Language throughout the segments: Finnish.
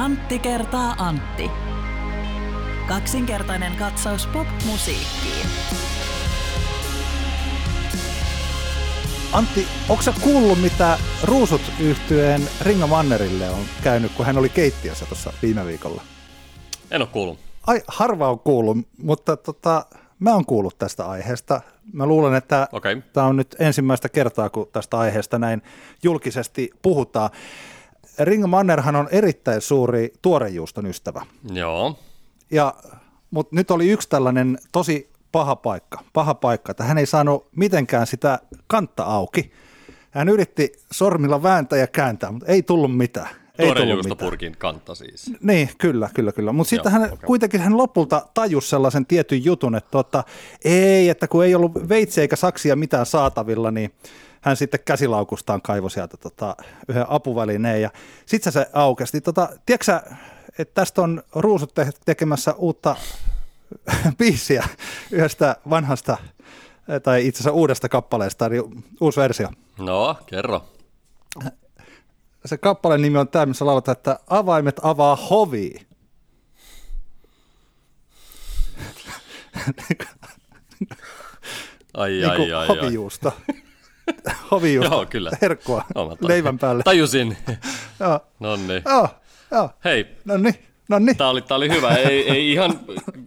Antti kertaa Antti. Kaksinkertainen katsaus pop-musiikkiin. Antti, onko sä kuullut, mitä Ruusut yhtyeen Ringa Mannerille on käynyt, kun hän oli keittiössä tuossa viime viikolla? En ole kuullut. Ai, harva on kuullut, mutta tota, mä oon kuullut tästä aiheesta. Mä luulen, että Okei. tämä on nyt ensimmäistä kertaa, kun tästä aiheesta näin julkisesti puhutaan. Ringa Mannerhan on erittäin suuri tuorejuuston ystävä. Joo. Ja, mutta nyt oli yksi tällainen tosi paha paikka, paha paikka, että hän ei saanut mitenkään sitä kantta auki. Hän yritti sormilla vääntää ja kääntää, mutta ei tullut mitään. Ei tullut mitään. kantta siis. Niin, kyllä, kyllä, kyllä. Mutta sitten hän okei. kuitenkin hän lopulta tajusi sellaisen tietyn jutun, että tota, ei, että kun ei ollut veitsi eikä saksia mitään saatavilla, niin hän sitten käsilaukustaan kaivoi sieltä tota, yhden apuvälineen ja sitten se aukesi. Niin, tota, tiedätkö että tästä on Ruusut te- tekemässä uutta biisiä yhdestä vanhasta tai itse asiassa uudesta kappaleesta, eli uusi versio. No, kerro. Se kappaleen nimi on tämä, missä lauletaan, että avaimet avaa hovi. Ai, Niin ai, kuin ai, ai. hovijuusto. Hovijuusto. Joo, kyllä. Herkkua No, leivän päälle. Tajusin. Joo, Nonni. joo, joo. Hei, No niin, no niin. tää oli, tää oli hyvä. Ei, ei ihan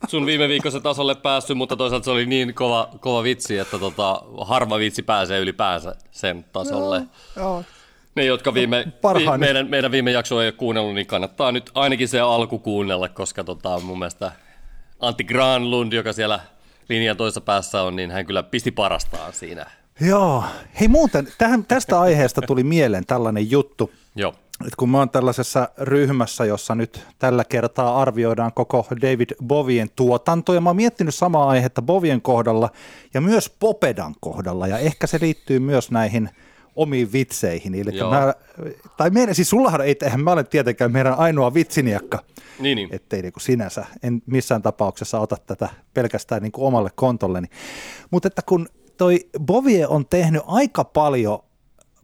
sun viime viikossa tasolle päässyt, mutta toisaalta se oli niin kova, kova vitsi, että tota, harva vitsi pääsee ylipäänsä sen tasolle. Joo. Ne, jotka viime, vi, Parhaani. meidän, meidän viime jaksoa ei ole kuunnellut, niin kannattaa nyt ainakin se alku kuunnella, koska tota, mun mielestä Antti Granlund, joka siellä linjan toisessa päässä on, niin hän kyllä pisti parastaan siinä. Joo. Hei muuten, tähän, tästä aiheesta tuli mieleen tällainen juttu, Joo. että kun mä oon tällaisessa ryhmässä, jossa nyt tällä kertaa arvioidaan koko David Bovien tuotanto, ja mä oon miettinyt samaa aihetta Bovien kohdalla ja myös Popedan kohdalla, ja ehkä se liittyy myös näihin omiin vitseihin. Eli mä, tai meidän, siis sullahan ei, eihän mä ole tietenkään meidän ainoa vitsiniekka, Niin, niin. ettei niinku sinänsä, en missään tapauksessa ota tätä pelkästään niinku omalle kontolleni. Mutta että kun toi Bovie on tehnyt aika paljon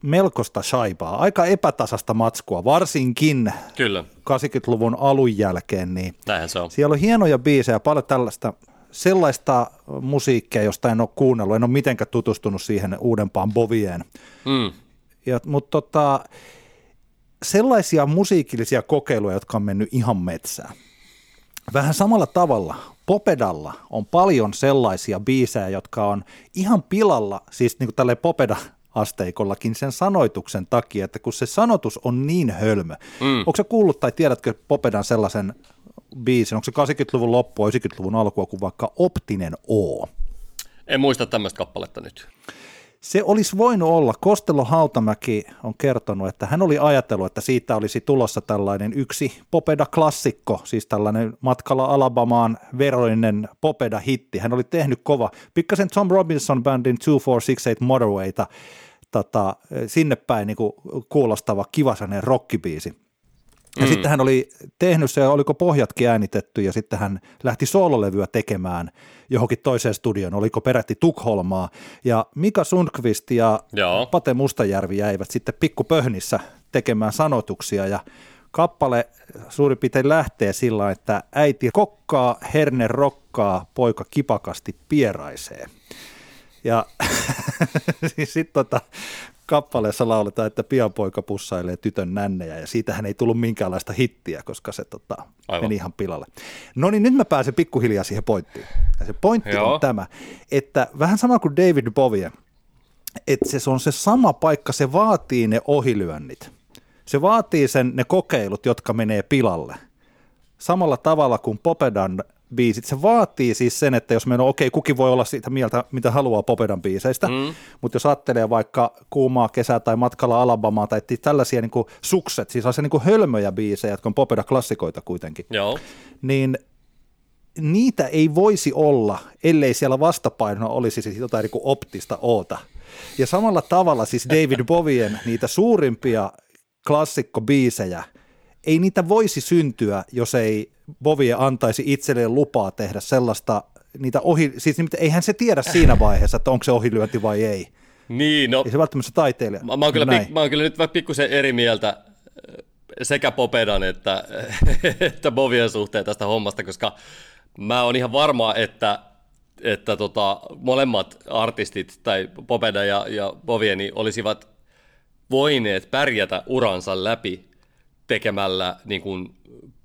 melkoista shaibaa, aika epätasasta matskua, varsinkin Kyllä, 80-luvun alun jälkeen, niin näinhän se on. siellä on hienoja biisejä, paljon tällaista sellaista musiikkia, josta en ole kuunnellut, en ole mitenkään tutustunut siihen uudempaan Bovieen. Mm. Ja, mutta tota, sellaisia musiikillisia kokeiluja, jotka on mennyt ihan metsään. Vähän samalla tavalla Popedalla on paljon sellaisia biisejä, jotka on ihan pilalla, siis niin kuin tälle Popeda asteikollakin sen sanoituksen takia, että kun se sanotus on niin hölmö. Mm. Onko se kuullut tai tiedätkö Popedan sellaisen biisin, onko se 80-luvun loppua, 90-luvun alkua kuin vaikka Optinen O? En muista tämmöistä kappaletta nyt. Se olisi voinut olla. Kostelo Hautamäki on kertonut, että hän oli ajatellut, että siitä olisi tulossa tällainen yksi Popeda-klassikko, siis tällainen matkalla Alabamaan veroinen Popeda-hitti. Hän oli tehnyt kova, pikkasen Tom Robinson Bandin 2468 Motorwayta tota, sinne päin niin kuulostava kivasainen rockibiisi. Ja mm. sitten hän oli tehnyt se, oliko pohjatkin äänitetty, ja sitten hän lähti soololevyä tekemään johonkin toiseen studioon, oliko peräti Tukholmaa. Ja Mika Sundqvist ja Joo. Pate Mustajärvi jäivät sitten pikkupöhnissä tekemään sanotuksia, ja kappale suurin piirtein lähtee sillä, että äiti kokkaa, herne rokkaa, poika kipakasti pieraisee. Ja sitten tota, kappaleessa lauletaan, että pian poika pussailee tytön nännejä ja siitähän ei tullut minkäänlaista hittiä, koska se tota, Aivan. meni ihan pilalle. No niin, nyt mä pääsen pikkuhiljaa siihen pointtiin. Ja se pointti Joo. on tämä, että vähän sama kuin David Bowie, että se on se sama paikka, se vaatii ne ohilyönnit. Se vaatii sen, ne kokeilut, jotka menee pilalle. Samalla tavalla kuin Popedan biisit. Se vaatii siis sen, että jos meillä on, okei, okay, kukin voi olla siitä mieltä, mitä haluaa Popedan biiseistä, mm. mutta jos ajattelee vaikka kuumaa kesää tai matkalla Alabamaa tai tällaisia niin kuin sukset, siis sellaisia niin kuin hölmöjä biisejä, jotka on Popeda-klassikoita kuitenkin, Joo. niin niitä ei voisi olla, ellei siellä vastapainona olisi siis jotain niin kuin optista oota. Ja samalla tavalla siis David Bovien niitä suurimpia klassikkobiisejä, ei niitä voisi syntyä, jos ei Bovie antaisi itselleen lupaa tehdä sellaista, niitä ohi, siis eihän se tiedä siinä vaiheessa, että onko se ohilyönti vai ei. Niin, no Ei se välttämättä taiteilija. Mä, mä, oon kyllä, pik, mä oon kyllä nyt vähän pikkusen eri mieltä. sekä Popedan että, että Bovien suhteen tästä hommasta, koska mä oon ihan varma, että, että tota, molemmat artistit, tai Popeda ja, ja Bovieni, olisivat voineet pärjätä uransa läpi tekemällä niin kuin,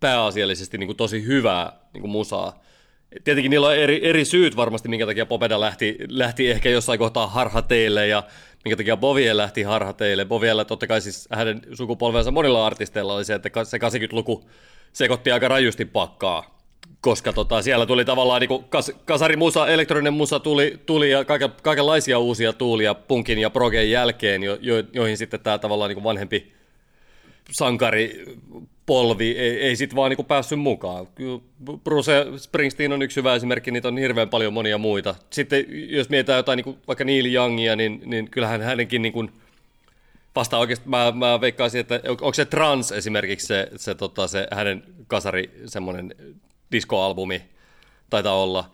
pääasiallisesti niin kuin, tosi hyvää niin kuin, musaa. Tietenkin niillä on eri, eri syyt varmasti, minkä takia Popeda lähti, lähti ehkä jossain kohtaa harhateille ja minkä takia Bovie lähti harhateille. Boviella totta kai siis hänen sukupolvensa monilla artisteilla oli se, että se 80-luku sekoitti aika rajusti pakkaa, koska tota, siellä tuli tavallaan niin kas, kasarimusa, elektroninen musa tuli, tuli ja kaiken, kaikenlaisia uusia tuulia punkin ja progen jälkeen, jo, jo, joihin sitten tämä tavallaan niin vanhempi sankari polvi ei, ei sitten vaan niinku päässyt mukaan. Bruce Springsteen on yksi hyvä esimerkki, niitä on hirveän paljon monia muita. Sitten jos mietitään jotain niinku vaikka Neil Youngia, niin, niin kyllähän hänenkin niinku, vasta oikeasti mä, mä veikkaisin, että onko se Trans esimerkiksi se, se, tota, se hänen kasari semmoinen diskoalbumi, taitaa olla,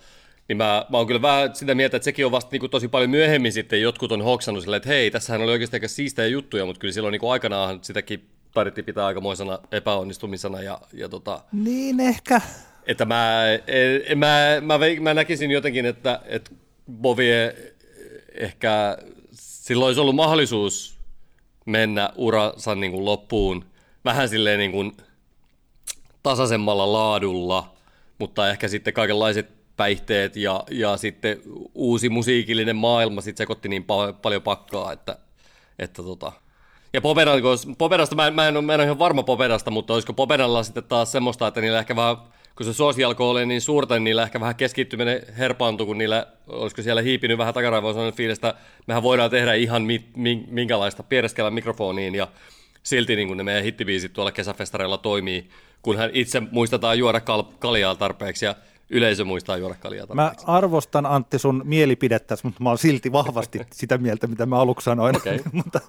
niin mä, mä oon kyllä vähän sitä mieltä, että sekin on vasta niin kuin tosi paljon myöhemmin sitten jotkut on hoksannut silleen, että hei, tässähän oli oikeasti aika siistejä juttuja, mutta kyllä silloin niin kuin aikanaan sitäkin taidettiin pitää aikamoisena epäonnistumisena. Ja, ja tota, niin ehkä. Että mä, en, mä, mä, mä, näkisin jotenkin, että, että Bovie ehkä silloin olisi ollut mahdollisuus mennä uransa niin kuin loppuun vähän silleen niin kuin tasaisemmalla laadulla, mutta ehkä sitten kaikenlaiset päihteet ja, ja sitten uusi musiikillinen maailma sitten sekoitti niin pal- paljon pakkaa, että, että tota, ja Popedasta, Popedasta mä, en, mä, en, mä en ole ihan varma Popedasta, mutta olisiko Popedalla sitten taas semmoista, että niillä ehkä vähän, kun se suosi alkoi olla niin suurta, niin niillä ehkä vähän keskittyminen herpaantui, kun niillä, olisiko siellä hiipinyt vähän takaraivoon sellainen fiilis, että mehän voidaan tehdä ihan mi, mi, minkälaista piereskellä mikrofoniin ja silti niin kuin ne meidän hittibiisit tuolla kesäfestareilla toimii, kun hän itse muistetaan juoda kal- kaljaa tarpeeksi. Ja yleisö muistaa juoda kaljaa Mä arvostan Antti sun mielipidettä, mutta mä oon silti vahvasti sitä mieltä, mitä mä aluksi sanoin. Okay. mutta,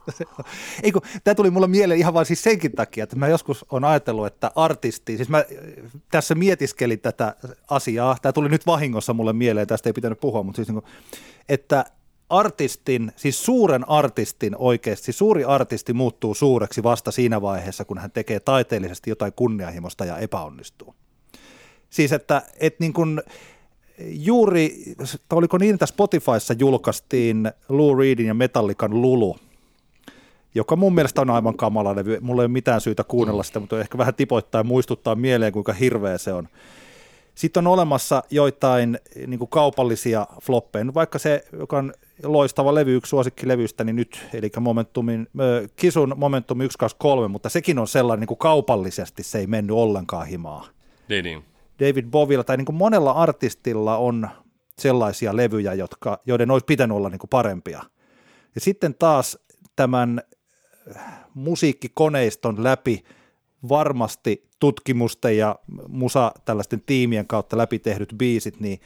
ei kun, tämä tuli mulle mieleen ihan vain siis senkin takia, että mä joskus on ajatellut, että artisti, siis mä tässä mietiskelin tätä asiaa, tämä tuli nyt vahingossa mulle mieleen, tästä ei pitänyt puhua, mutta siis niin kuin, että artistin, siis suuren artistin oikeasti, siis suuri artisti muuttuu suureksi vasta siinä vaiheessa, kun hän tekee taiteellisesti jotain kunnianhimosta ja epäonnistuu. Siis että, että niin kuin juuri, oliko niin, että Spotifyssa julkaistiin Lou Reedin ja Metallican Lulu, joka mun mielestä on aivan kamala levy. Mulla ei ole mitään syytä kuunnella sitä, mutta ehkä vähän tipoittaa ja muistuttaa mieleen, kuinka hirveä se on. Sitten on olemassa joitain niin kuin kaupallisia floppeja, vaikka se, joka on loistava levy, yksi suosikkilevystä, niin nyt, eli Momentumin, Kisun Momentum 123, mutta sekin on sellainen niin kuin kaupallisesti, se ei mennyt ollenkaan himaa. Niin, niin. David Bovilla tai niin kuin monella artistilla on sellaisia levyjä, jotka, joiden olisi pitänyt olla niin kuin parempia. Ja sitten taas tämän musiikkikoneiston läpi varmasti tutkimusten ja musa tällaisten tiimien kautta läpi tehdyt biisit, niin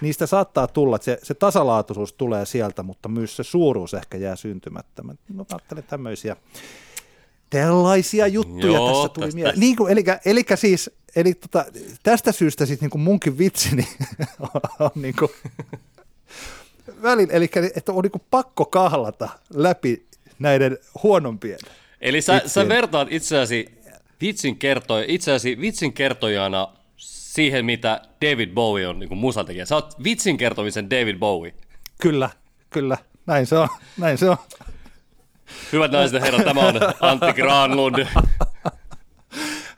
niistä saattaa tulla, että se, se tasalaatuisuus tulee sieltä, mutta myös se suuruus ehkä jää syntymättä. Mä ajattelen tämmöisiä tällaisia juttuja Joo, tässä tuli mieleen. Niin kuin, eli, eli siis eli tota, tästä syystä sitten niin munkin vitsini on, on niin kuin, välin, eli että on niin pakko kahlata läpi näiden huonompien. Eli sä, sä vertaat itseäsi vitsin, kertoj, itseäsi vitsin kertojana siihen, mitä David Bowie on niin musatekijä. Sä oot vitsin kertomisen David Bowie. Kyllä, kyllä. Näin se on. Näin se on. Hyvät naiset ja herrat, tämä on Antti Granlund.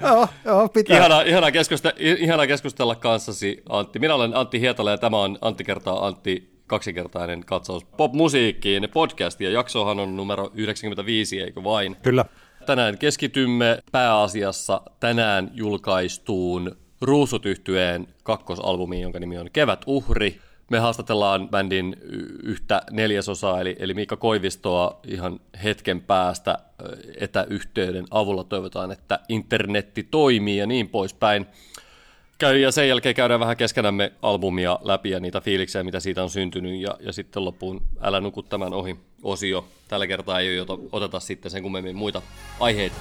joo, joo, pitää. Ihana, ihana, keskustella, ihana keskustella kanssasi, Antti. Minä olen Antti Hietala ja tämä on Antti kertaa Antti kaksikertainen katsaus pop-musiikkiin. Podcast ja jaksohan on numero 95, eikö vain? Kyllä. Tänään keskitymme pääasiassa tänään julkaistuun Ruusutyhtyeen kakkosalbumiin, jonka nimi on Kevät uhri. Me haastatellaan bändin yhtä neljäsosaa, eli, eli Miikka Koivistoa ihan hetken päästä etäyhteyden avulla. Toivotaan, että internetti toimii ja niin poispäin. Käy, ja sen jälkeen käydään vähän keskenämme albumia läpi ja niitä fiiliksiä, mitä siitä on syntynyt. Ja, ja sitten loppuun Älä nuku tämän ohi osio. Tällä kertaa ei oteta sitten sen kummemmin muita aiheita.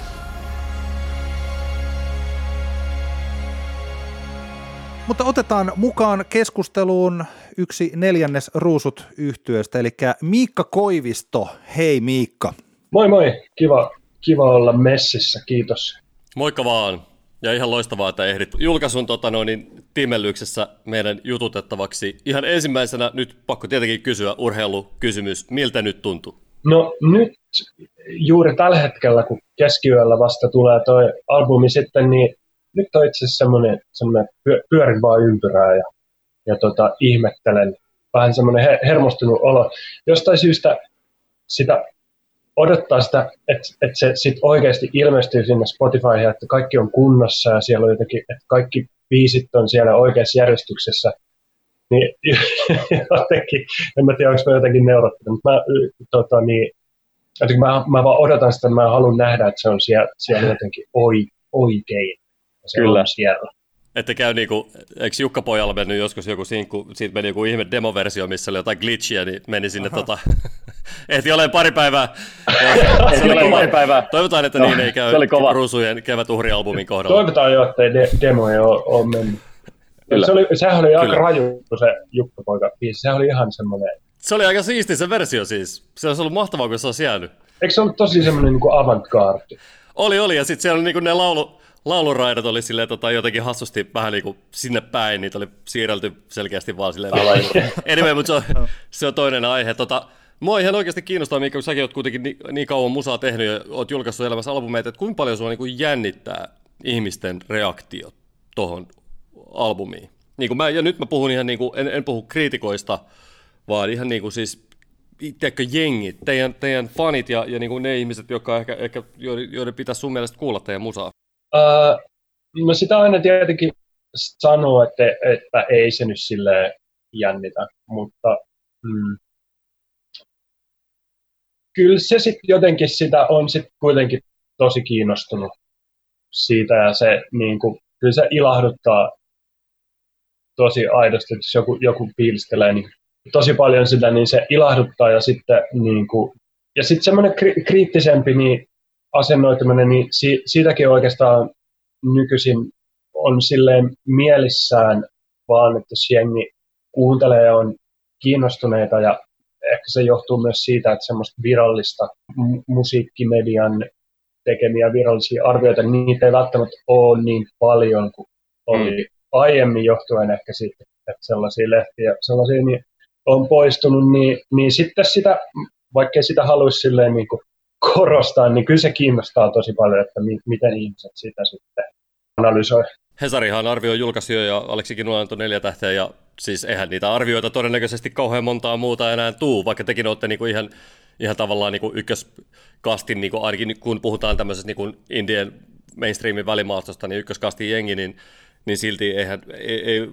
Mutta otetaan mukaan keskusteluun yksi neljännes ruusut yhtyöstä, eli Miikka Koivisto. Hei Miikka. Moi moi, kiva, kiva olla messissä, kiitos. Moikka vaan. Ja ihan loistavaa, että ehdit julkaisun tota, noin, niin, tiimellyksessä meidän jututettavaksi. Ihan ensimmäisenä nyt pakko tietenkin kysyä urheilukysymys. Miltä nyt tuntuu? No nyt juuri tällä hetkellä, kun keskiyöllä vasta tulee toi albumi sitten, niin nyt on itse asiassa semmoinen, semmoinen pyörin vaan ympyrää ja, ja tota, ihmettelen. Vähän semmoinen her- hermostunut olo. Jostain syystä sitä odottaa sitä, että, että se sit oikeasti ilmestyy sinne Spotifyhin, että kaikki on kunnossa ja siellä on jotenkin, että kaikki biisit on siellä oikeassa järjestyksessä. Niin jotenkin, en mä tiedä, onko mä jotenkin neurottanut, mutta mä, tota, niin, jotenkin mä, mä vaan odotan sitä, mä haluan nähdä, että se on siellä, siellä jotenkin oi, oikein. Se Kyllä. on siellä. Että käy niinku, eikö Jukka Pojalla mennyt joskus joku sinkku, siitä meni joku ihme demoversio, missä oli jotain glitchiä, niin meni sinne Aha. tota, ehti olemaan pari päivää. se oli kova. pari päivää. Toivotaan, että no, niin ei käy se oli kova. Ruusujen kevätuhrialbumin kohdalla. Toivotaan jo, että de- demo ei ole, ole mennyt. Kyllä. Se oli, sehän oli Kyllä. aika raju se Jukka Poika biisi, sehän oli ihan semmoinen. Se oli aika siisti se versio siis. Se olisi ollut mahtavaa, kun se olisi jäänyt. Eikö se ollut tosi semmoinen niin avantgarde? Oli, oli, ja sitten siellä oli niin ne laulu, lauluraidat oli silleen, tota, jotenkin hassusti vähän niin kuin sinne päin, niitä oli siirrelty selkeästi vaan silleen. anyway, mutta se on, se on toinen aihe. Tota, Mua ihan oikeasti kiinnostaa, Miikka, kun säkin oot kuitenkin niin, niin kauan musaa tehnyt ja oot julkaissut elämässä albumeita, että kuinka paljon sua niin kuin jännittää ihmisten reaktiot tuohon albumiin? Niin kuin mä, ja nyt mä puhun ihan niin kuin, en, en puhu kriitikoista, vaan ihan niin kuin siis tiedätkö, jengit, teidän, teidän fanit ja, ja niin kuin ne ihmiset, jotka ehkä, ehkä, joiden pitäisi sun mielestä kuulla teidän musaa? Uh, no sitä aina tietenkin sanoo, että, että ei se nyt silleen jännitä, mutta mm, kyllä se sitten jotenkin sitä on sitten kuitenkin tosi kiinnostunut siitä ja se niin kuin, kyllä se ilahduttaa tosi aidosti, että jos joku, joku piilistelee niin tosi paljon sitä, niin se ilahduttaa ja sitten niin kuin, ja sitten semmoinen kri- kriittisempi niin asennoituminen, niin si- siitäkin oikeastaan nykyisin on silleen mielissään vaan, että jos jengi kuuntelee ja on kiinnostuneita ja ehkä se johtuu myös siitä, että semmoista virallista musiikkimedian tekemiä virallisia arvioita, niin niitä ei välttämättä ole niin paljon kuin oli mm. aiemmin johtuen ehkä siitä, että sellaisia lehtiä sellaisia niin on poistunut, niin, niin sitten sitä, vaikkei sitä haluaisi silleen niin kuin korostaa, niin kyllä se kiinnostaa tosi paljon, että mi- miten ihmiset sitä sitten analysoi. Hesarihan arvioi julkaisijo ja Aleksi Kinula antoi neljä tähteä ja siis eihän niitä arvioita todennäköisesti kauhean montaa muuta enää tuu, vaikka tekin olette niinku ihan, ihan tavallaan niinku ykköskastin, niinku ainakin kun puhutaan tämmöisestä niinku indien mainstreamin välimaastosta, niin ykköskastin jengi, niin, niin silti eihän, ei, ei,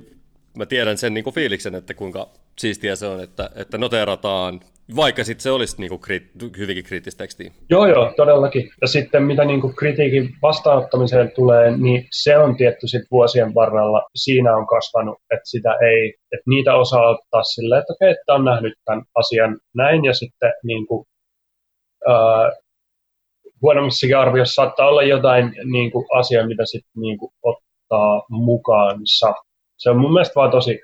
mä tiedän sen niinku fiiliksen, että kuinka siistiä se on, että, että noteerataan vaikka sitten se olisi niinku kriit- hyvinkin kriittistä tekstiä. Joo, joo, todellakin. Ja sitten mitä niinku kritiikin vastaanottamiseen tulee, niin se on tietty sit vuosien varrella, siinä on kasvanut, että sitä ei, että niitä osaa ottaa silleen, että okei, että on nähnyt tämän asian näin, ja sitten niinku, äh, huonommassakin arviossa saattaa olla jotain niinku, asiaa, mitä sitten niinku, ottaa mukaansa. Se on mun mielestä vaan tosi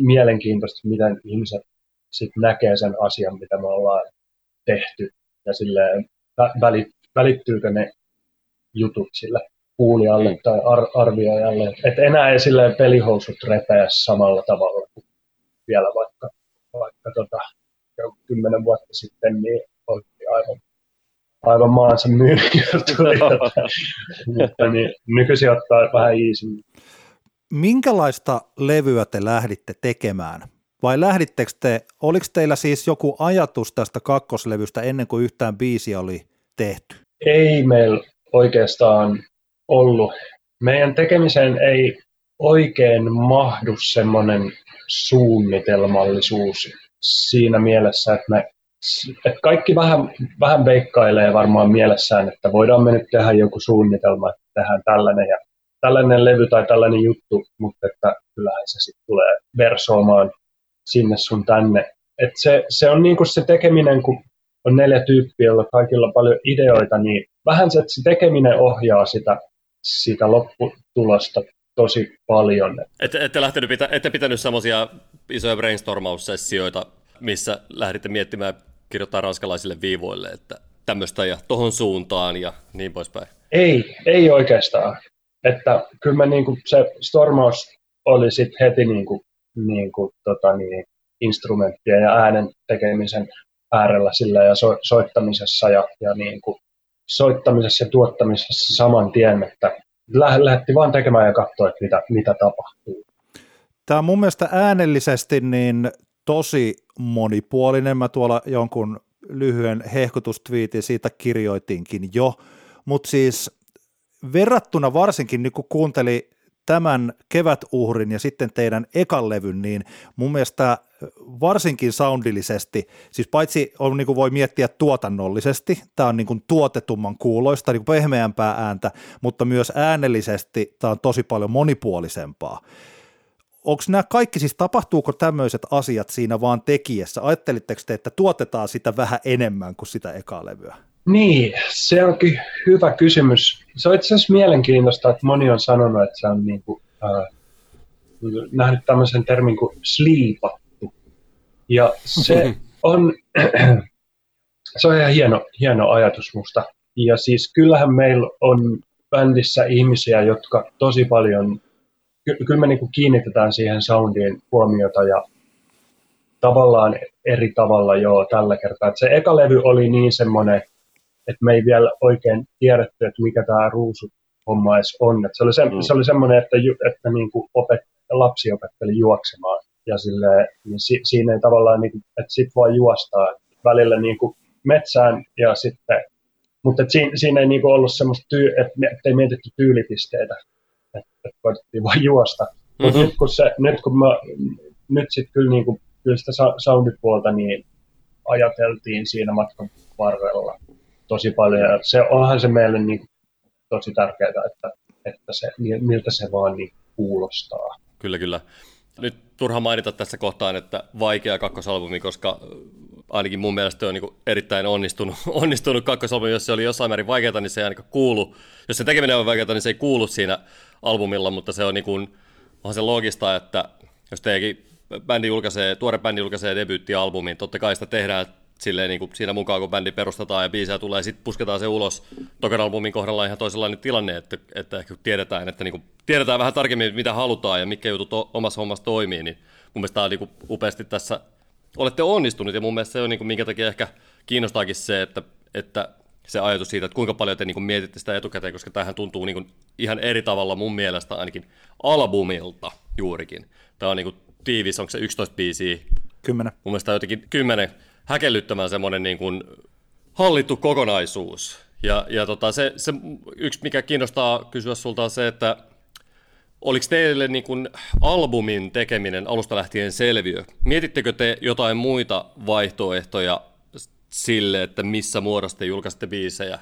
mielenkiintoista, miten ihmiset sit näkee sen asian, mitä me ollaan tehty ja silleen välit, välittyykö ne jutut sille kuulijalle mm. tai ar- arvioijalle. Että enää ei silleen pelihousut repeä samalla tavalla kuin vielä vaikka, vaikka tota, kymmenen vuotta sitten, niin oli aivan, aivan maansa Mutta niin, nykyisin ottaa vähän easy. Minkälaista levyä te lähditte tekemään? Vai lähdittekö te, oliko teillä siis joku ajatus tästä kakkoslevystä ennen kuin yhtään biisi oli tehty? Ei meillä oikeastaan ollut. Meidän tekemiseen ei oikein mahdu semmoinen suunnitelmallisuus siinä mielessä, että me että kaikki vähän, vähän veikkailee varmaan mielessään, että voidaan me nyt tehdä joku suunnitelma, että tehdään tällainen ja tällainen levy tai tällainen juttu, mutta että kyllähän se sitten tulee versoamaan sinne sun tänne. Et se, se on niinku se tekeminen, kun on neljä tyyppiä, joilla kaikilla on paljon ideoita, niin vähän se, että se tekeminen ohjaa sitä, sitä lopputulosta tosi paljon. Ette, ette, lähtenyt pitä, ette pitänyt semmoisia isoja brainstormaussessioita, missä lähditte miettimään kirjoittaa ranskalaisille viivoille, että tämmöistä ja tohon suuntaan ja niin poispäin? Ei, ei oikeastaan. Että kyllä mä niin kuin, se stormaus oli sitten heti niin kuin, niin kuin, tota niin, instrumenttien ja äänen tekemisen äärellä sillä ja so, soittamisessa ja, ja niin kuin, soittamisessa ja tuottamisessa saman tien, että lähti vaan tekemään ja katsoa, että mitä, mitä tapahtuu. Tämä on mun mielestä äänellisesti niin tosi monipuolinen. Mä tuolla jonkun lyhyen hehkutustviitin siitä kirjoitinkin jo, mutta siis verrattuna varsinkin, niin kun kuunteli tämän kevätuhrin ja sitten teidän ekan levyn, niin mun mielestä varsinkin soundillisesti, siis paitsi on, niin kuin voi miettiä tuotannollisesti, tämä on niin kuin tuotetumman kuuloista, niin kuin pehmeämpää ääntä, mutta myös äänellisesti tämä on tosi paljon monipuolisempaa. Onko nämä kaikki, siis tapahtuuko tämmöiset asiat siinä vaan tekijässä? Ajattelitteko te, että tuotetaan sitä vähän enemmän kuin sitä ekaa levyä? Niin, se onkin hyvä kysymys. Se on itse asiassa mielenkiintoista, että moni on sanonut, että se on niin kuin, äh, nähnyt tämmöisen termin kuin sliipattu. Ja se on, se on ihan hieno, hieno ajatus musta. Ja siis kyllähän meillä on bändissä ihmisiä, jotka tosi paljon, ky- kyllä me niin kuin kiinnitetään siihen soundiin huomiota ja tavallaan eri tavalla joo tällä kertaa. Et se eka levy oli niin semmoinen, että me ei vielä oikein tiedetty, että mikä tämä ruusu homma edes on. Et se oli, se, mm. se oli semmoinen, että, että niin kuin opet, lapsi opetteli juoksemaan ja sille, niin si, siinä ei tavallaan, niin kuin, että sit vaan juostaa välillä niin kuin metsään ja sitten, mutta et siinä, siinä ei niin kuin ollut semmoista, tyy, että, että ei mietitty tyylipisteitä, että, että koitettiin vaan juosta. Mm-hmm. Mutta nyt kun, se, nyt kun mä, nyt sitten kyllä, niin kuin, kyllä sitä soundipuolta niin ajateltiin siinä matkan varrella tosi paljon. Ja se onhan se meille niin tosi tärkeää, että, että se, miltä se vaan niin kuulostaa. Kyllä, kyllä. Nyt turha mainita tässä kohtaan, että vaikea kakkosalbumi, koska ainakin mun mielestä on niin erittäin onnistunut, onnistunut kakkosalbumi. Jos se oli jossain määrin vaikeaa, niin se ei ainakaan kuulu. Jos se tekeminen on vaikeaa, niin se ei kuulu siinä albumilla, mutta se on niin kuin, onhan se logista, että jos teidänkin bändi julkaisee, tuore bändi julkaisee debyyttialbumin, totta kai sitä tehdään silleen niin kuin siinä mukaan, kun bändi perustetaan ja biisejä tulee, sitten pusketaan se ulos. Tokan albumin kohdalla ihan toisenlainen tilanne, että, että ehkä tiedetään, että niin kuin, tiedetään vähän tarkemmin, mitä halutaan ja mikä jutut omassa hommassa toimii, niin mun mielestä tämä on niin kuin, upeasti tässä olette onnistunut ja mun mielestä se on, niin kuin, minkä takia ehkä kiinnostaakin se, että, että se ajatus siitä, että kuinka paljon te niin kuin, mietitte sitä etukäteen, koska tämähän tuntuu niin kuin, ihan eri tavalla mun mielestä ainakin albumilta juurikin. Tämä on niin kuin, tiivis, onko se 11 biisiä? Kymmenen. Mun mielestä jotenkin kymmenen häkellyttämään semmoinen niin kuin hallittu kokonaisuus. Ja, ja tota, se, se, yksi, mikä kiinnostaa kysyä sulta on se, että oliko teille niin kuin albumin tekeminen alusta lähtien selviö? Mietittekö te jotain muita vaihtoehtoja sille, että missä muodossa te julkaisitte biisejä?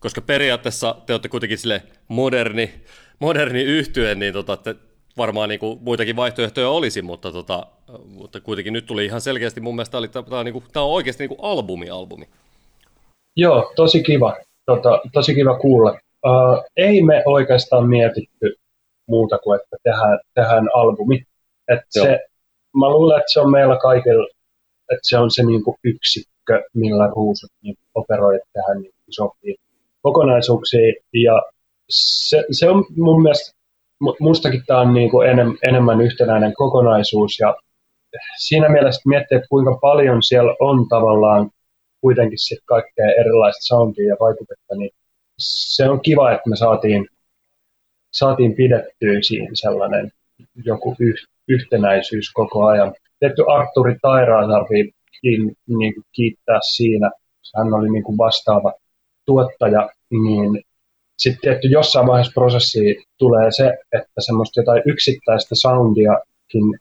Koska periaatteessa te olette kuitenkin sille moderni, moderni yhtyen, niin tota, te varmaan niin kuin muitakin vaihtoehtoja olisi, mutta, tota, mutta kuitenkin nyt tuli ihan selkeästi mun mielestä, tämä, on, niin kuin, tämä on oikeasti niin kuin albumi, albumi. Joo, tosi kiva, tota, tosi kiva kuulla. Uh, ei me oikeastaan mietitty muuta kuin, että tehdään, tehdään albumi. Et se, mä luulen, että se on meillä kaikilla, että se on se niin kuin yksikkö, millä ruusut niin operoi, tehdään niin isompia kokonaisuuksia. Ja se, se on mun mielestä mustakin tämä on niin kuin enem, enemmän yhtenäinen kokonaisuus ja siinä mielessä miettii, että kuinka paljon siellä on tavallaan kuitenkin sit kaikkea erilaista soundia ja vaikutetta, niin se on kiva, että me saatiin, saatiin pidettyä siihen sellainen joku yh, yhtenäisyys koko ajan. Tietty Arturi Tairaa tarvii niin kiittää siinä. Hän oli niin kuin vastaava tuottaja, niin sitten tietty jossain vaiheessa prosessi tulee se, että semmoista jotain yksittäistä soundiakin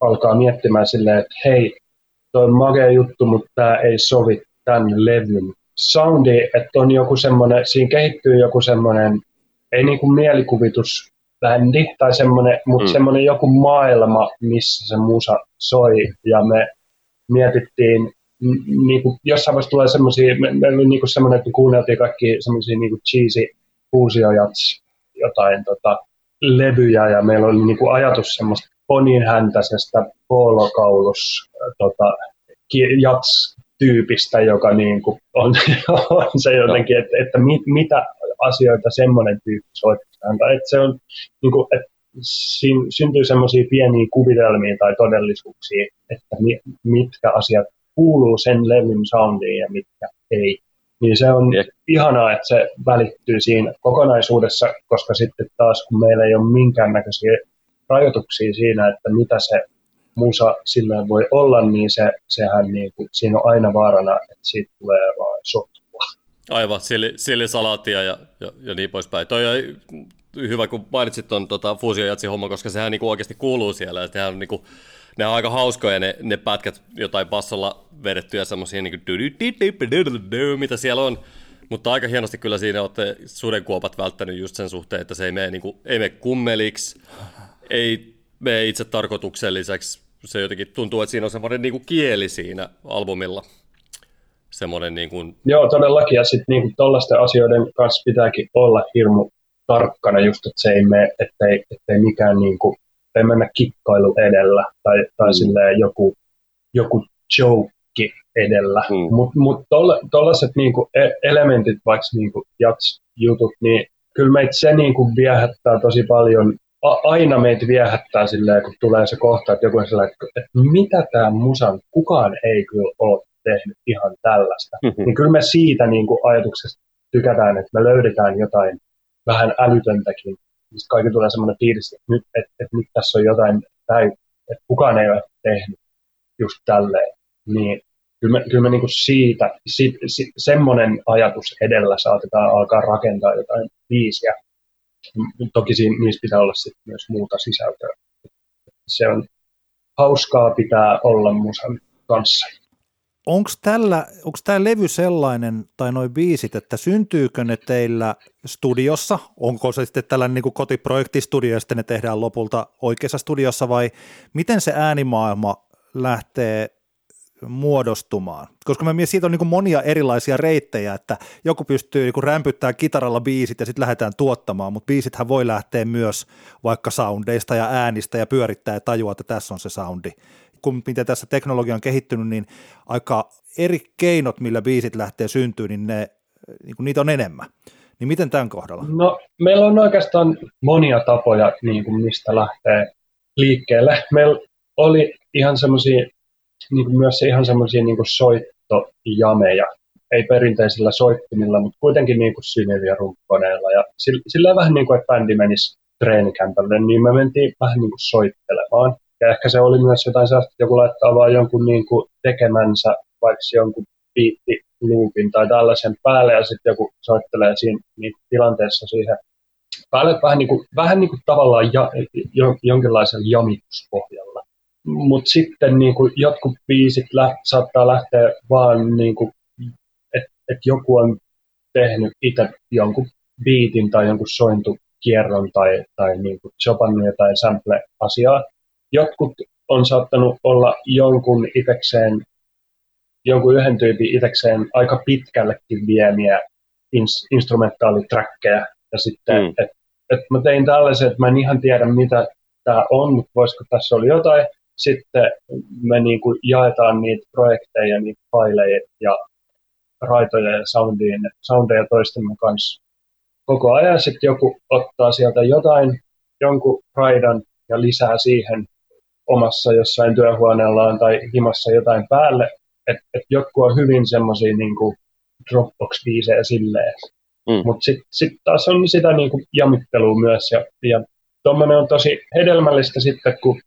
alkaa miettimään silleen, että hei, toi on magea juttu, mutta tämä ei sovi tämän levyn soundi, että on joku semmoinen, siinä kehittyy joku semmoinen, ei niin kuin mielikuvitusbändi tai semmoinen, mutta mm. semmoinen joku maailma, missä se musa soi ja me mietittiin niin kuin jossain vaiheessa tulee semmoisia, meillä oli niin semmoinen, että kuunneltiin kaikki semmoisia niin cheesy fuusiojats, jotain tota, levyjä ja meillä oli niin kuin ajatus semmoista poninhäntäisestä poolokaulus tota, jats tyypistä, joka niin kuin on, on se jotenkin, että, että mit, mitä asioita semmoinen tyyppi soittaa. Että se on, niin kuin, että siinä syntyy semmoisia pieniä kuvitelmia tai todellisuuksia, että mi, mitkä asiat kuuluu sen levyn soundiin ja mitkä ei. Niin se on ja. ihanaa, että se välittyy siinä kokonaisuudessa, koska sitten taas kun meillä ei ole minkäännäköisiä rajoituksia siinä, että mitä se musa sillä voi olla, niin se, sehän niin kuin, siinä on aina vaarana, että siitä tulee vaan sotkua. Aivan, sillisalaattia ja, ja, ja niin poispäin. Toi on hyvä, kun mainitsit tuon tota, fuusiojatsi homma, koska sehän niin kuin oikeasti kuuluu siellä. Ja sehän on niin kuin, ne on aika hauskoja ne, ne pätkät, jotain bassolla vedettyjä semmoisia, niin mitä siellä on. Mutta aika hienosti kyllä siinä olette sudenkuopat välttänyt just sen suhteen, että se ei mene, niin kuin, ei mene kummeliksi, ei mene itse tarkoitukselliseksi. Se jotenkin tuntuu, että siinä on semmoinen niin kuin kieli siinä albumilla. Semmoinen niin kuin... Joo, todellakin. Ja sitten niin tuollaisten asioiden kanssa pitääkin olla hirmu tarkkana just, että se ei mene, ettei, ettei mikään niin kuin, ei mennä kikkailu edellä tai, tai mm. silleen joku, joku joke edellä. Mm. Mutta mut tuollaiset niinku e- elementit, vaikka niinku jats-jutut, niin kyllä meitä se niinku viehättää tosi paljon. A- aina meitä viehättää silleen, kun tulee se kohta, että joku on sellainen, että, että mitä tämä musan, kukaan ei kyllä ole tehnyt ihan tällaista. Mm-hmm. Niin kyllä me siitä niinku ajatuksesta tykätään, että me löydetään jotain vähän älytöntäkin. Sitten kaikki tulee semmoinen fiilis, että nyt, että, että nyt tässä on jotain, tai, että kukaan ei ole tehnyt just tälleen. Niin kyllä me, kyllä me niin kuin siitä, si, si, semmoinen ajatus edellä saatetaan alkaa rakentaa jotain biisiä. Toki siinä, niissä pitää olla sitten myös muuta sisältöä. Se on hauskaa pitää olla musan kanssa. Onko tällä, onko tämä levy sellainen, tai noin biisit, että syntyykö ne teillä studiossa? Onko se sitten tällainen niin kotiprojektistudio, ja sitten ne tehdään lopulta oikeassa studiossa, vai miten se äänimaailma lähtee muodostumaan. Koska mä mietin, siitä on niin monia erilaisia reittejä, että joku pystyy niin rämpyttämään kitaralla biisit ja sitten lähdetään tuottamaan, mutta biisithän voi lähteä myös vaikka soundeista ja äänistä ja pyörittää ja tajua, että tässä on se soundi. Kun miten tässä teknologia on kehittynyt, niin aika eri keinot, millä biisit lähtee syntyy, niin, ne, niin kuin niitä on enemmän. Niin miten tämän kohdalla? No, meillä on oikeastaan monia tapoja, niin kuin mistä lähtee liikkeelle. Meillä oli ihan semmoisia niin kuin myös ihan semmoisia niin soittojameja, ei perinteisillä soittimilla, mutta kuitenkin niin kuin synevia rumppaneilla. Ja sillä, sillä vähän niin kuin, että bändi menisi treenikämpälle, niin me mentiin vähän niin kuin soittelemaan. Ja ehkä se oli myös jotain sellaista, että joku laittaa vaan jonkun niin kuin tekemänsä, vaikka jonkun biitti loopin tai tällaisen päälle, ja sitten joku soittelee siinä niin tilanteessa siihen päälle vähän niin kuin, vähän niin kuin tavallaan ja, jo, jonkinlaisella jamituspohjalla. Mutta sitten niin kuin jotkut biisit lä- saattaa lähteä vaan, niin että et joku on tehnyt itse jonkun biitin tai jonkun sointukierron tai, tai niin kuin chopannut jotain sample-asiaa. Jotkut on saattanut olla jonkun itekseen, jonkun yhden tyypin itekseen aika pitkällekin viemiä ins- instrumentaalitrackeja. Ja sitten, mm. että et mä tein tällaisen, että mä en ihan tiedä mitä tämä on, mutta voisiko tässä olla jotain sitten me niin kuin jaetaan niitä projekteja, niitä faileja ja raitoja ja soundien, soundeja toistemme kanssa koko ajan. Sitten joku ottaa sieltä jotain, jonkun raidan ja lisää siihen omassa jossain työhuoneellaan tai himassa jotain päälle. Että et joku on hyvin semmoisia niin Dropbox-biisejä silleen. Mm. Mutta sitten sit taas on sitä niin kuin jamittelua myös. Ja, ja tuommoinen on tosi hedelmällistä sitten, kun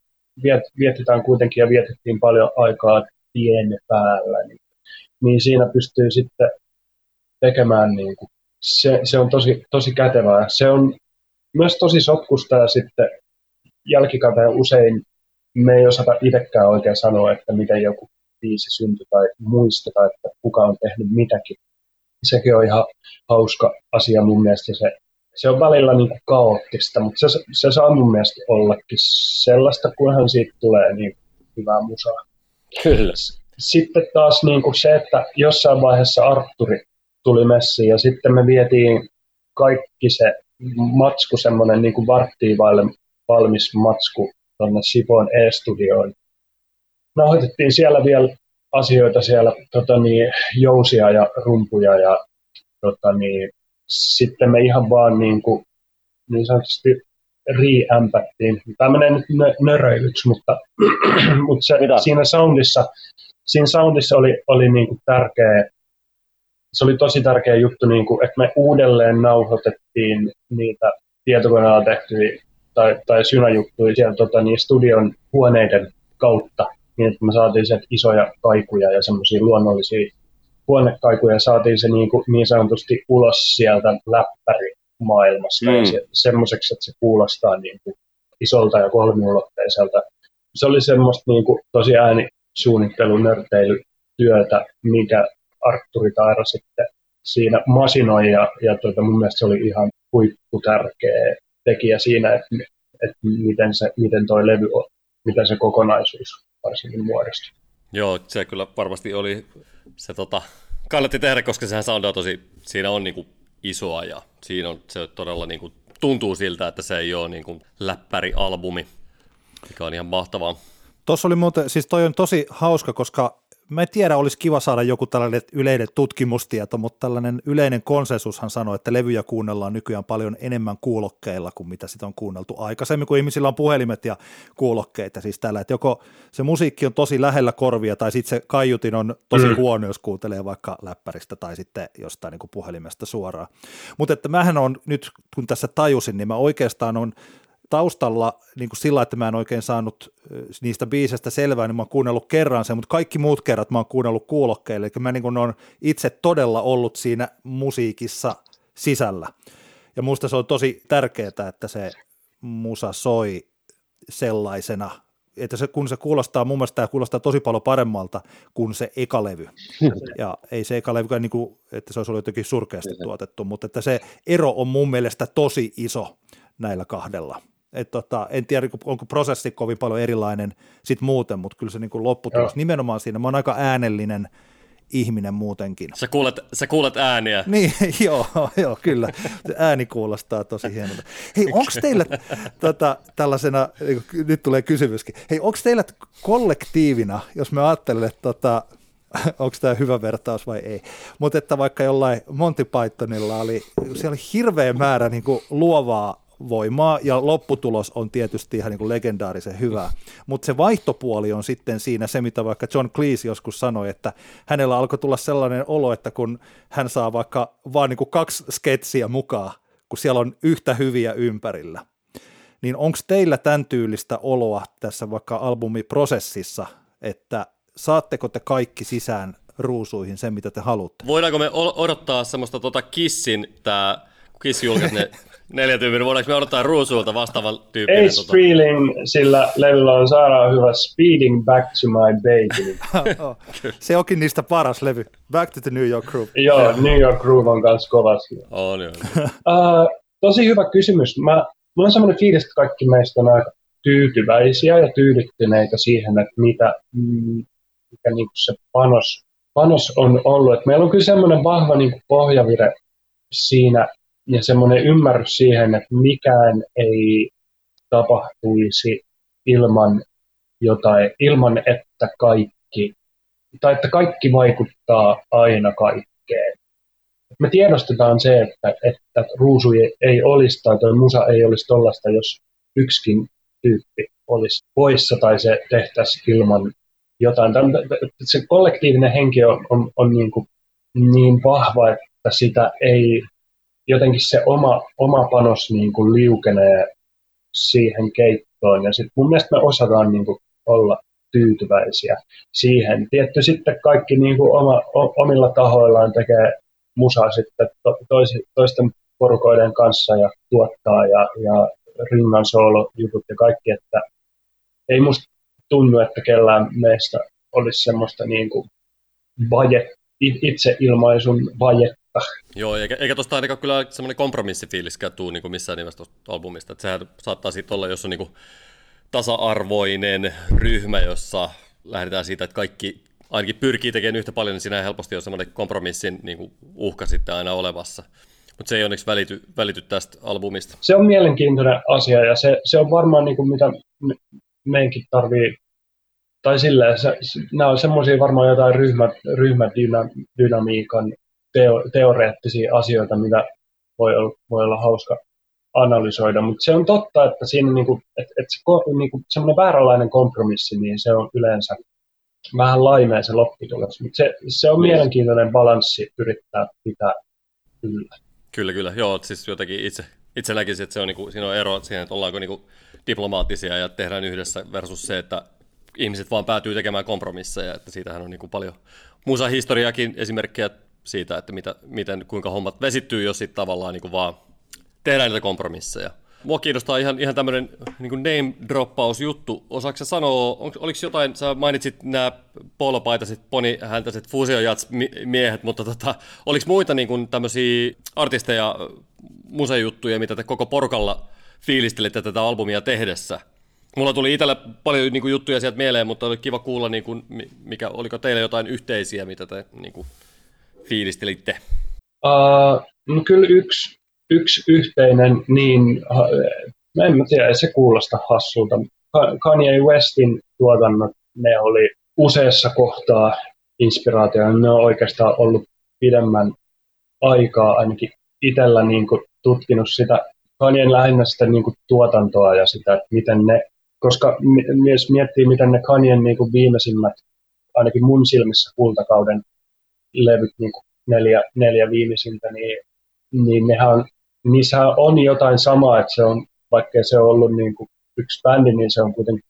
viet, vietetään kuitenkin ja vietettiin paljon aikaa tien päällä, niin, niin siinä pystyy sitten tekemään, niin kuin, se, se on tosi, tosi kätevää. Se on myös tosi sotkusta ja sitten jälkikäteen usein me ei osata itsekään oikein sanoa, että miten joku biisi syntyi tai muisteta, että kuka on tehnyt mitäkin. Sekin on ihan hauska asia mun mielestä se se on välillä niin kuin kaoottista, mutta se, se saa mun mielestä ollakin sellaista, kunhan siitä tulee niin hyvää musaa. Kyllä. Sitten taas niin kuin se, että jossain vaiheessa Arturi tuli messiin ja sitten me vietiin kaikki se matsku, semmoinen niin kuin varttiin valmis matsku tuonne Sipoon E-studioon. Nauhoitettiin siellä vielä asioita siellä, tota niin, jousia ja rumpuja ja tota niin, sitten me ihan vaan niin, kuin, niin sanotusti reampattiin. Tämä menee nyt nö, nöröilyksi, mutta, mutta se, siinä soundissa, siinä soundissa oli, oli niin kuin tärkeä, se oli tosi tärkeä juttu, niin kuin, että me uudelleen nauhoitettiin niitä tietokoneella tehtyjä tai, tai synäjuttuja siellä tota, niin studion huoneiden kautta, niin että me saatiin sieltä isoja kaikuja ja semmoisia luonnollisia huonekaikuja, saatiin se niin, kuin, niin sanotusti ulos sieltä läppärimaailmasta mm. se, semmoiseksi, että se kuulostaa niin kuin isolta ja kolmiulotteiselta. Se oli semmoista niin kuin, tosi äänisuunnittelu, nörteilytyötä, mikä Arturi Taira sitten siinä masinoi ja, ja tuota, mun mielestä se oli ihan huippu tärkeä tekijä siinä, että, että miten, se, miten toi levy on, miten se kokonaisuus varsinkin muodostui. Joo, se kyllä varmasti oli, se tota, kannatti tehdä, koska sehän soundaa tosi, siinä on niinku isoa ja siinä on, se todella niinku, tuntuu siltä, että se ei ole niinku läppärialbumi, mikä on ihan mahtavaa. Tuossa oli muuten, siis toi on tosi hauska, koska mä en tiedä, olisi kiva saada joku tällainen yleinen tutkimustieto, mutta tällainen yleinen konsensushan sanoo, että levyjä kuunnellaan nykyään paljon enemmän kuulokkeilla kuin mitä sitä on kuunneltu aikaisemmin, kun ihmisillä on puhelimet ja kuulokkeita. Siis tällä, että joko se musiikki on tosi lähellä korvia tai sitten se kaiutin on tosi mm. huono, jos kuuntelee vaikka läppäristä tai sitten jostain niin kuin puhelimesta suoraan. Mutta että mähän on nyt, kun tässä tajusin, niin mä oikeastaan on taustalla niin kuin sillä, että mä en oikein saanut niistä biisestä selvää, niin mä oon kuunnellut kerran sen, mutta kaikki muut kerrat mä oon kuunnellut kuulokkeille, eli mä niin kuin on itse todella ollut siinä musiikissa sisällä. Ja musta se on tosi tärkeää, että se musa soi sellaisena, että se, kun se kuulostaa, mun mielestä tämä kuulostaa tosi paljon paremmalta kuin se ekalevy. Ja ei se ekalevy, niin kuin, että se olisi ollut jotenkin surkeasti tuotettu, mutta että se ero on mun mielestä tosi iso näillä kahdella. Et tota, en tiedä, onko prosessi kovin paljon erilainen sit muuten, mutta kyllä se niin kuin lopputulos Joo. nimenomaan siinä. Mä oon aika äänellinen ihminen muutenkin. Sä kuulet, sä kuulet ääniä. Niin, joo, joo, kyllä. Ääni kuulostaa tosi hienolta. Hei, onko teillä tota, tällaisena, nyt tulee kysymyskin, hei, onko teillä kollektiivina, jos me ajattelemme, että tota, onko tämä hyvä vertaus vai ei, mutta että vaikka jollain Monty Pythonilla oli, siellä oli hirveä määrä niin kuin luovaa voimaa, ja lopputulos on tietysti ihan niin kuin legendaarisen hyvä. Mutta se vaihtopuoli on sitten siinä se, mitä vaikka John Cleese joskus sanoi, että hänellä alkoi tulla sellainen olo, että kun hän saa vaikka vaan niin kuin kaksi sketsiä mukaan, kun siellä on yhtä hyviä ympärillä, niin onko teillä tämän tyylistä oloa tässä vaikka albumiprosessissa, että saatteko te kaikki sisään ruusuihin sen, mitä te haluatte? Voidaanko me odottaa semmoista tota Kissin, tämä Kiss julkaisi ne neljä tyypin, voidaanko me odottaa ruusuilta vastaavan tyyppinen? Ace tota... Freeling, sillä levyllä on saadaan hyvä Speeding Back to My Baby. Se onkin niistä paras levy. Back to the New York Groove. Joo, New York Groove on kanssa kovasti. On, on. uh, tosi hyvä kysymys. Mä, mulla on semmoinen fiilis, että kaikki meistä on aika tyytyväisiä ja tyydyttyneitä siihen, että mitä, mm, mikä niin se panos, panos on ollut. Et meillä on kyllä semmoinen vahva niin pohjavire siinä ja semmoinen ymmärrys siihen, että mikään ei tapahtuisi ilman jotain, ilman että kaikki, tai että kaikki vaikuttaa aina kaikkeen. Me tiedostetaan se, että, että ruusu ei olisi tai tuo musa ei olisi tollasta, jos yksikin tyyppi olisi poissa tai se tehtäisiin ilman jotain. Se kollektiivinen henki on, on, on niin, kuin niin vahva, että sitä ei jotenkin se oma, oma panos niin kuin liukenee siihen keittoon. Ja sitten mun mielestä me osataan niin kuin olla tyytyväisiä siihen. Tietty sitten kaikki niin kuin oma, omilla tahoillaan tekee musaa sitten to, toisi, toisten porukoiden kanssa ja tuottaa ja, ja rinnan soolo-jutut ja kaikki, että ei musta tunnu, että kellään meistä olisi semmoista niin kuin vaje, itseilmaisun vaje Joo, eikä, eikä tuosta ainakaan kyllä semmoinen kompromissifiiliskään tuu niin kuin missään nimessä tuosta albumista. Että sehän saattaa sitten olla, jos on niin kuin tasa-arvoinen ryhmä, jossa lähdetään siitä, että kaikki ainakin pyrkii tekemään yhtä paljon, niin siinä helposti on semmoinen kompromissin niin kuin uhka sitten aina olevassa. Mutta se ei onneksi välity, välity tästä albumista. Se on mielenkiintoinen asia ja se, se on varmaan niin kuin mitä me, meidänkin tarvii, tai silleen, se, nämä on semmoisia varmaan jotain ryhmä, ryhmädynamiikan teo, teoreettisia asioita, mitä voi olla, voi olla hauska analysoida, mutta se on totta, että siinä niinku, että, että se, niinku, semmoinen vääränlainen kompromissi, niin se on yleensä vähän laimea se lopputulos, mutta se, se on mielenkiintoinen balanssi yrittää pitää yllä. Kyllä, kyllä. Joo, siis jotenkin itse, itse näkisin, että se on, niinku, siinä on ero siihen, että ollaanko niinku diplomaattisia ja tehdään yhdessä versus se, että ihmiset vaan päätyy tekemään kompromisseja, että siitähän on niinku paljon musahistoriakin esimerkkejä siitä, että mitä, miten, kuinka hommat vesittyy, jos sitten tavallaan niinku vaan tehdään niitä kompromisseja. Mua kiinnostaa ihan, ihan tämmöinen niin name-droppaus-juttu. Osaatko sanoa, on, oliko jotain, sä mainitsit nämä polopaitaiset, ponihäntäiset fusiojats-miehet, mutta tota, oliko muita niin kuin tämmöisiä artisteja, musejuttuja, mitä te koko porukalla fiilistelitte tätä albumia tehdessä? Mulla tuli itsellä paljon niin kuin, juttuja sieltä mieleen, mutta oli kiva kuulla, niin kuin, mikä, oliko teillä jotain yhteisiä, mitä te niin kuin, fiilistelitte? Uh, no kyllä yksi, yksi yhteinen, niin mä en mä tiedä, se kuulosta hassulta. Kanye Westin tuotannot, ne oli useassa kohtaa inspiraatio. Ne on oikeastaan ollut pidemmän aikaa ainakin itsellä niin kuin tutkinut sitä Kanyen lähinnä sitä niin kuin tuotantoa ja sitä, miten ne, koska myös miettii, miten ne Kanyen niin kuin viimeisimmät, ainakin mun silmissä kultakauden levyt, niin kuin neljä, neljä viimeisintä, niin, niin nehän niissä on jotain samaa, että se on, vaikka se on ollut niin kuin yksi bändi, niin se on kuitenkin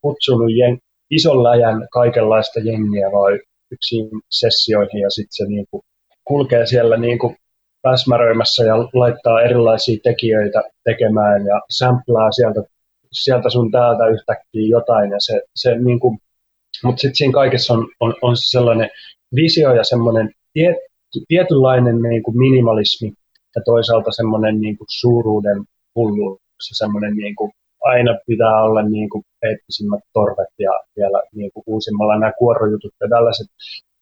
kutsunut jen, ison läjän kaikenlaista jengiä vai yksin sessioihin ja sitten se niin kuin kulkee siellä niin kuin päsmäröimässä ja laittaa erilaisia tekijöitä tekemään ja samplaa sieltä, sieltä sun täältä yhtäkkiä jotain. Ja se, se niin kuin, mutta sitten siinä kaikessa on, on, on sellainen visio ja semmoinen tiet, tietynlainen niin kuin minimalismi, ja toisaalta semmoinen niin kuin suuruuden hulluus ja semmoinen niin kuin, aina pitää olla niin kuin eettisimmät torvet ja vielä niin kuin uusimmalla nämä kuorojutut ja tällaiset.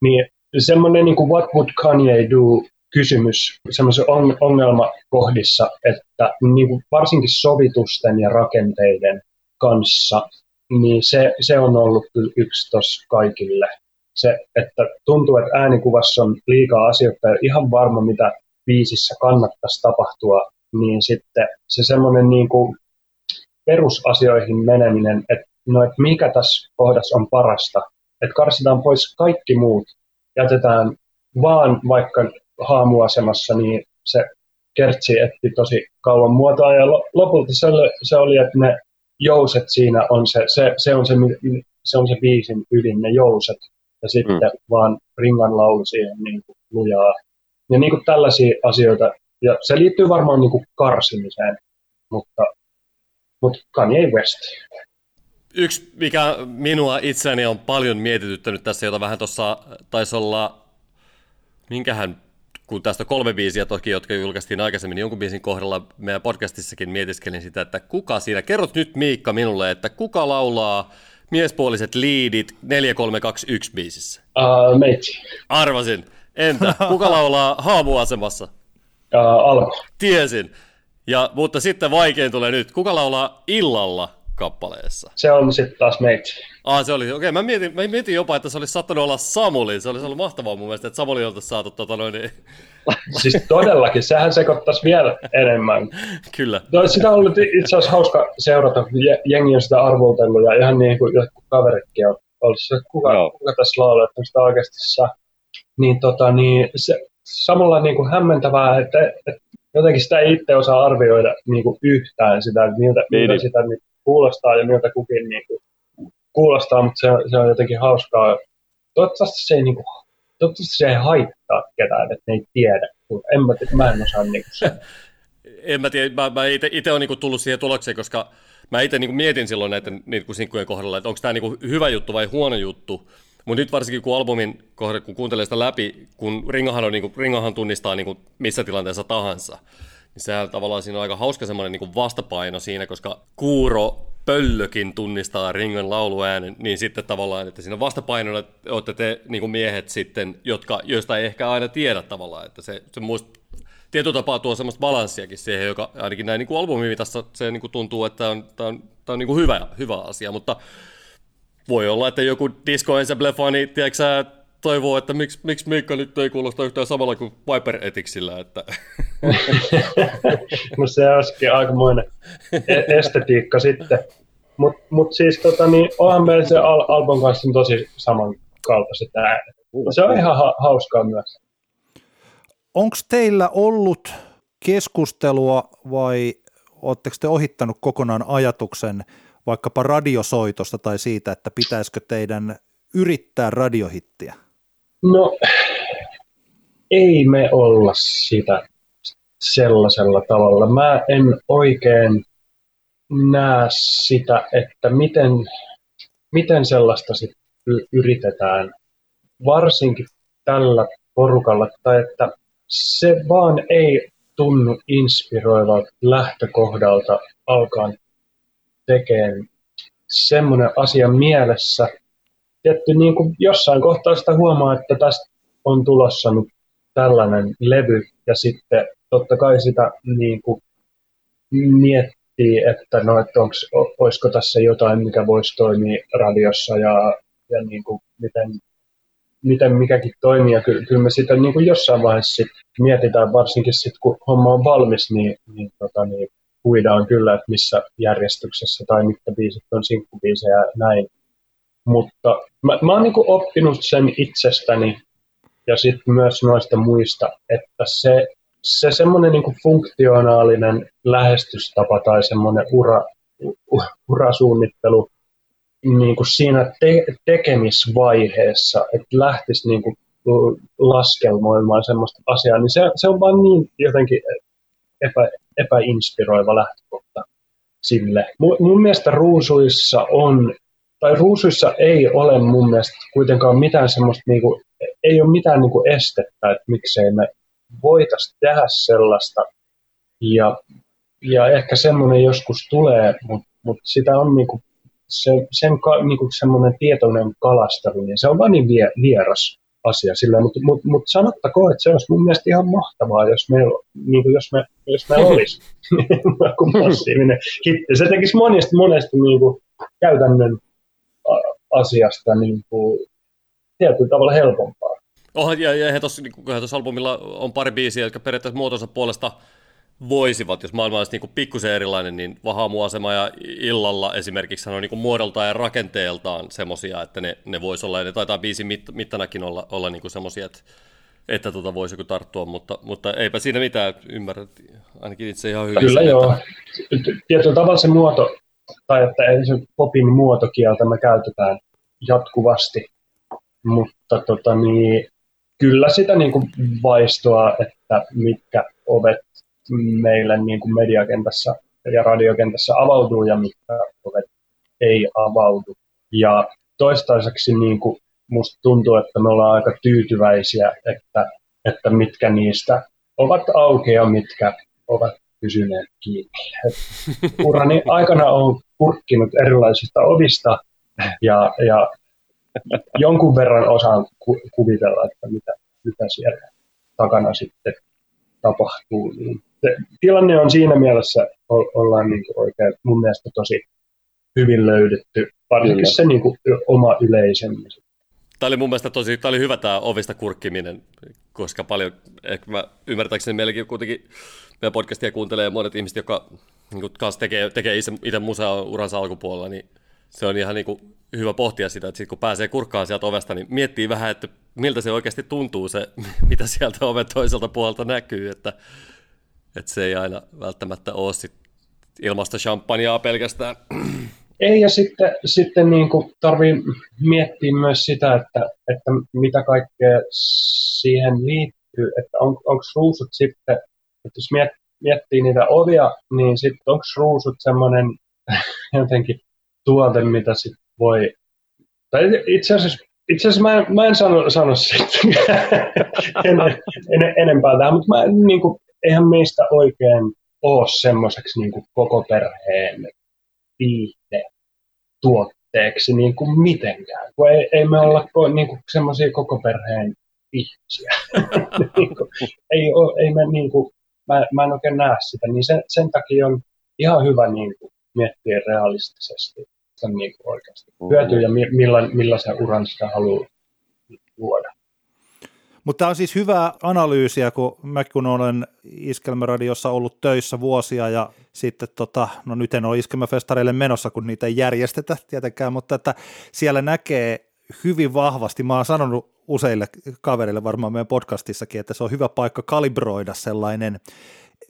Niin semmoinen niin kuin what would Kanye do kysymys semmoisen on, ongelmakohdissa, että niin kuin varsinkin sovitusten ja rakenteiden kanssa, niin se, se on ollut kyllä yksi tos kaikille. Se, että tuntuu, että äänikuvassa on liikaa asioita ja ihan varma, mitä biisissä kannattaisi tapahtua, niin sitten se semmoinen niin kuin perusasioihin meneminen, että no, että mikä tässä kohdassa on parasta, että karsitaan pois kaikki muut, jätetään vaan vaikka haamuasemassa, niin se kertsi etti tosi kauan muotoa ja lopulta se oli, se oli että ne jouset siinä on se, se, se, on se, se on se biisin ydin, ne jouset, ja sitten mm. vaan ringan laulu siihen niin kuin lujaa ja niin kuin tällaisia asioita. Ja se liittyy varmaan niin kuin karsimiseen, mutta, mutta Kanye West. Yksi, mikä minua itseäni on paljon mietityttänyt tässä, jota vähän tuossa taisi olla, minkähän, kun tästä kolme biisiä toki, jotka julkaistiin aikaisemmin, niin jonkun biisin kohdalla meidän podcastissakin mietiskelin sitä, että kuka siinä, kerrot nyt Miikka minulle, että kuka laulaa miespuoliset liidit 4321 biisissä? Uh, meitsi. Arvasin. Entä? Kuka laulaa haamuasemassa? Uh, Alko. Tiesin. Ja, mutta sitten vaikein tulee nyt. Kuka laulaa illalla kappaleessa? Se on sitten taas meitä. Ah, se oli. Okei, okay, mä, mietin, mä mietin jopa, että se olisi sattunut olla Samuli. Se olisi ollut mahtavaa mun mielestä, että Samuli oltaisiin saatu tota noin. Niin... siis todellakin, sehän sekoittaisi vielä enemmän. Kyllä. No, sitä on ollut itse asiassa hauska seurata, jengi on sitä arvoltellut ja ihan niin kuin jotkut kaveritkin on ollut se, kuka, no. kuka tässä laulaa, että sitä oikeasti saa niin, tota, niin se, samalla niin kuin hämmentävää, että, että jotenkin sitä ei itse osaa arvioida niin kuin yhtään sitä, että miltä, niin. miltä sitä niin kuulostaa ja miltä kukin niin kuin, kuulostaa, mutta se, se on jotenkin hauskaa. Toivottavasti se ei, niin kuin, toivottavasti se ei haittaa ketään, että ne ei tiedä. En mä, mä en osaa niin en mä tiedä, mä, mä itse olen niin tullut siihen tulokseen, koska mä itse niin mietin silloin näiden niin sinkkujen kohdalla, että onko tämä niin hyvä juttu vai huono juttu, mutta nyt varsinkin kun albumin kohde, kun kuuntelee sitä läpi, kun Ringohan, on, niin kuin, Ringohan tunnistaa niin kuin missä tilanteessa tahansa, niin sehän tavallaan siinä on aika hauska semmoinen niin vastapaino siinä, koska Kuuro Pöllökin tunnistaa Ringon lauluäänen, niin sitten tavallaan, että siinä vastapainona olette te niin kuin miehet sitten, jotka, joista ei ehkä aina tiedä tavallaan, että se, se muista tietyllä tapaa tuo semmoista balanssiakin siihen, joka ainakin näin niin kuin albumimitassa se niin kuin tuntuu, että on, tämä on, tämä on niin kuin hyvä, hyvä asia, mutta voi olla, että joku Disco Ensemble-fani, tiedätkö toivoo, että miksi, miksi Miikka nyt ei kuulosta yhtään samalla kuin Viper Ethicsillä, että no se olisikin aikamoinen e- estetiikka sitten. Mutta mut siis tota, niin, onhan meillä se Al- Albon kanssa tosi samankaltaiset äänet. Se on ihan ha- hauskaa myös. Onko teillä ollut keskustelua vai oletteko te ohittanut kokonaan ajatuksen vaikkapa radiosoitosta tai siitä, että pitäisikö teidän yrittää radiohittiä? No, ei me olla sitä sellaisella tavalla. Mä en oikein näe sitä, että miten, miten sellaista sit yritetään, varsinkin tällä porukalla, tai että se vaan ei tunnu inspiroivalta lähtökohdalta alkaa tekemään semmoinen asia mielessä. Tietty niin kuin jossain kohtaa sitä huomaa, että tästä on tulossa nyt tällainen levy, ja sitten totta kai sitä niin kuin miettii, että no, että onks, olisiko tässä jotain, mikä voisi toimia radiossa ja, ja niin kuin miten, miten mikäkin toimii. Ja ky, kyllä me sitä niin kuin jossain vaiheessa sit mietitään, varsinkin sitten kun homma on valmis, niin, niin, tota, niin huidaan kyllä, että missä järjestyksessä tai mitkä biisit on sinkkubiisejä ja näin. Mutta mä, mä oon niin oppinut sen itsestäni ja sitten myös noista muista, että se, se semmoinen niin funktionaalinen lähestystapa tai semmoinen ura, urasuunnittelu niin kuin siinä te, tekemisvaiheessa, että lähtisi niin kuin laskelmoimaan semmoista asiaa, niin se, se on vaan niin jotenkin epä, epäinspiroiva lähtökohta sille. Mun, mun mielestä ruusuissa on, tai ruusuissa ei ole mun mielestä kuitenkaan mitään semmoista, niin kuin, ei ole mitään niin kuin estettä, että miksei me voitaisiin tehdä sellaista. Ja, ja ehkä semmoinen joskus tulee, mutta mut sitä on niin kuin, se, sen niin kuin semmoinen tietoinen kalastelu, niin se on vaan niin vie, vieras asia sillä, mutta mut, mut sanottakoon, että se olisi mun mielestä ihan mahtavaa, jos me, niin kuin jos me, jos me olisi kuin massiivinen hitti. Se tekisi monesti, monesti niin kuin käytännön asiasta niin kuin, tietyllä tavalla helpompaa. Oh, ja, ja tuossa niin albumilla on pari biisiä, jotka periaatteessa muotonsa puolesta voisivat, jos maailma olisi niin pikkusen erilainen, niin Vahamu-asema ja illalla esimerkiksi on niin muodoltaan ja rakenteeltaan semmoisia, että ne, ne voisi olla, ja ne taitaa biisin mit, mittanakin olla, olla niin semmoisia, että, että tota voisi joku tarttua, mutta, mutta eipä siinä mitään, ymmärrät ainakin itse ihan hyvin. Kyllä sen, joo. Että... Tietyllä tavalla se muoto, tai että se popin muotokieltä me käytetään jatkuvasti, mutta tota, niin, kyllä sitä niin kuin vaistoa, että mitkä ovet meille niin kuin mediakentässä ja radiokentässä avautuu ja mitkä ovet ei avaudu. Ja toistaiseksi niin kuin musta tuntuu, että me ollaan aika tyytyväisiä, että, että mitkä niistä ovat auki ja mitkä ovat pysyneet kiinni. Et urani aikana on kurkkinut erilaisista ovista ja, ja jonkun verran osaan ku, kuvitella, että mitä, mitä siellä takana sitten tapahtuu. Niin se, tilanne on siinä mielessä, ollaan niin kuin oikein mun mielestä tosi hyvin löydetty, varsinkin Kyllä. se niin kuin oma yleisemmin. Tämä oli mun mielestä tosi tämä oli hyvä tämä ovista kurkkiminen, koska paljon, ehkä mä ymmärtääkseni meilläkin kuitenkin meidän podcastia kuuntelee monet ihmiset, jotka niin kanssa tekee, tekee itse, itse musea uransa alkupuolella, niin se on ihan niin kuin hyvä pohtia sitä, että sit kun pääsee kurkkaan sieltä ovesta, niin miettii vähän, että miltä se oikeasti tuntuu se, mitä sieltä oven toiselta puolelta näkyy, että että se ei aina välttämättä ole sit ilmasta champagnea pelkästään. Ei, ja sitten, sitten niin kuin tarvii miettiä myös sitä, että, että mitä kaikkea siihen liittyy, että on, onko ruusut sitten, että jos miet, miettii niitä ovia, niin sitten onko ruusut semmoinen jotenkin tuote, mitä sitten voi, tai itse asiassa itse asiassa mä en, mä en sano, sano sitten en, en, enempää tähän, mutta mä niin kuin, eihän meistä oikein ole semmoiseksi niin koko perheen tuotteeksi niin kuin mitenkään. Kun ei, ei me olla niin kuin semmoisia koko perheen ihmisiä. niin kuin, ei, ole, ei me, niin kuin, mä, mä en oikein näe sitä, niin sen, sen takia on ihan hyvä niin kuin, miettiä realistisesti sen niin kuin oikeasti hyötyä ja millaisen, millaisen uran sitä haluaa luoda. Mutta tämä on siis hyvää analyysiä, kun mä kun olen Iskelmäradiossa ollut töissä vuosia ja sitten tota, no nyt en ole Iskelmäfestareille menossa, kun niitä ei järjestetä tietenkään, mutta että siellä näkee hyvin vahvasti, mä oon sanonut useille kavereille varmaan meidän podcastissakin, että se on hyvä paikka kalibroida sellainen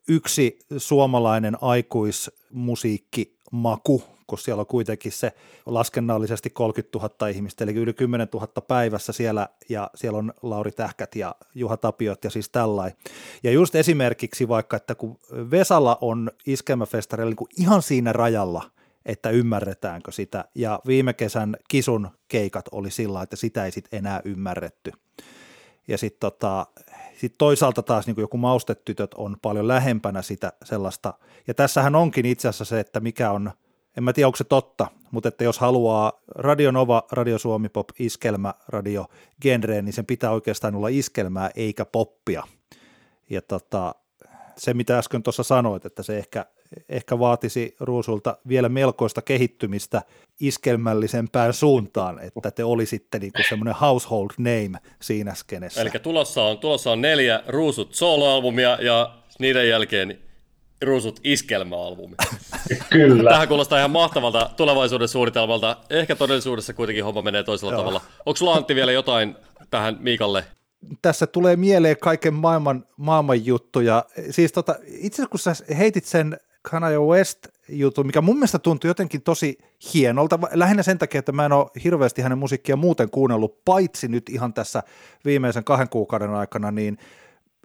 yksi suomalainen aikuismusiikkimaku, kun siellä on kuitenkin se laskennallisesti 30 000 ihmistä, eli yli 10 000 päivässä siellä, ja siellä on Lauri Tähkät ja Juha Tapiot ja siis tällainen. Ja just esimerkiksi vaikka, että kun Vesala on iskelmäfestarilla niin ihan siinä rajalla, että ymmärretäänkö sitä, ja viime kesän kisun keikat oli sillä, että sitä ei sitten enää ymmärretty. Ja sitten tota, sit toisaalta taas niin joku maustetytöt on paljon lähempänä sitä sellaista, ja tässähän onkin itse asiassa se, että mikä on – en mä tiedä onko se totta, mutta että jos haluaa Radio Nova, Radio Suomi Pop, iskelmä, radio genreen, niin sen pitää oikeastaan olla iskelmää eikä poppia. Ja tota, se, mitä äsken tuossa sanoit, että se ehkä, ehkä vaatisi Ruusulta vielä melkoista kehittymistä iskelmällisempään suuntaan, että te olisitte niin semmoinen household name siinä skenessä. Eli tulossa on, tulossa on neljä Ruusut soloalbumia ja niiden jälkeen Ruusut iskelmäalbumi. Kyllä. Tähän kuulostaa ihan mahtavalta tulevaisuuden suunnitelmalta. Ehkä todellisuudessa kuitenkin homma menee toisella Joo. tavalla. Onko sulla Antti vielä jotain tähän Miikalle? Tässä tulee mieleen kaiken maailman, maailman juttuja. Siis tota, itse asiassa kun sä heitit sen Kanye West juttu, mikä mun mielestä tuntui jotenkin tosi hienolta, lähinnä sen takia, että mä en ole hirveästi hänen musiikkia muuten kuunnellut, paitsi nyt ihan tässä viimeisen kahden kuukauden aikana, niin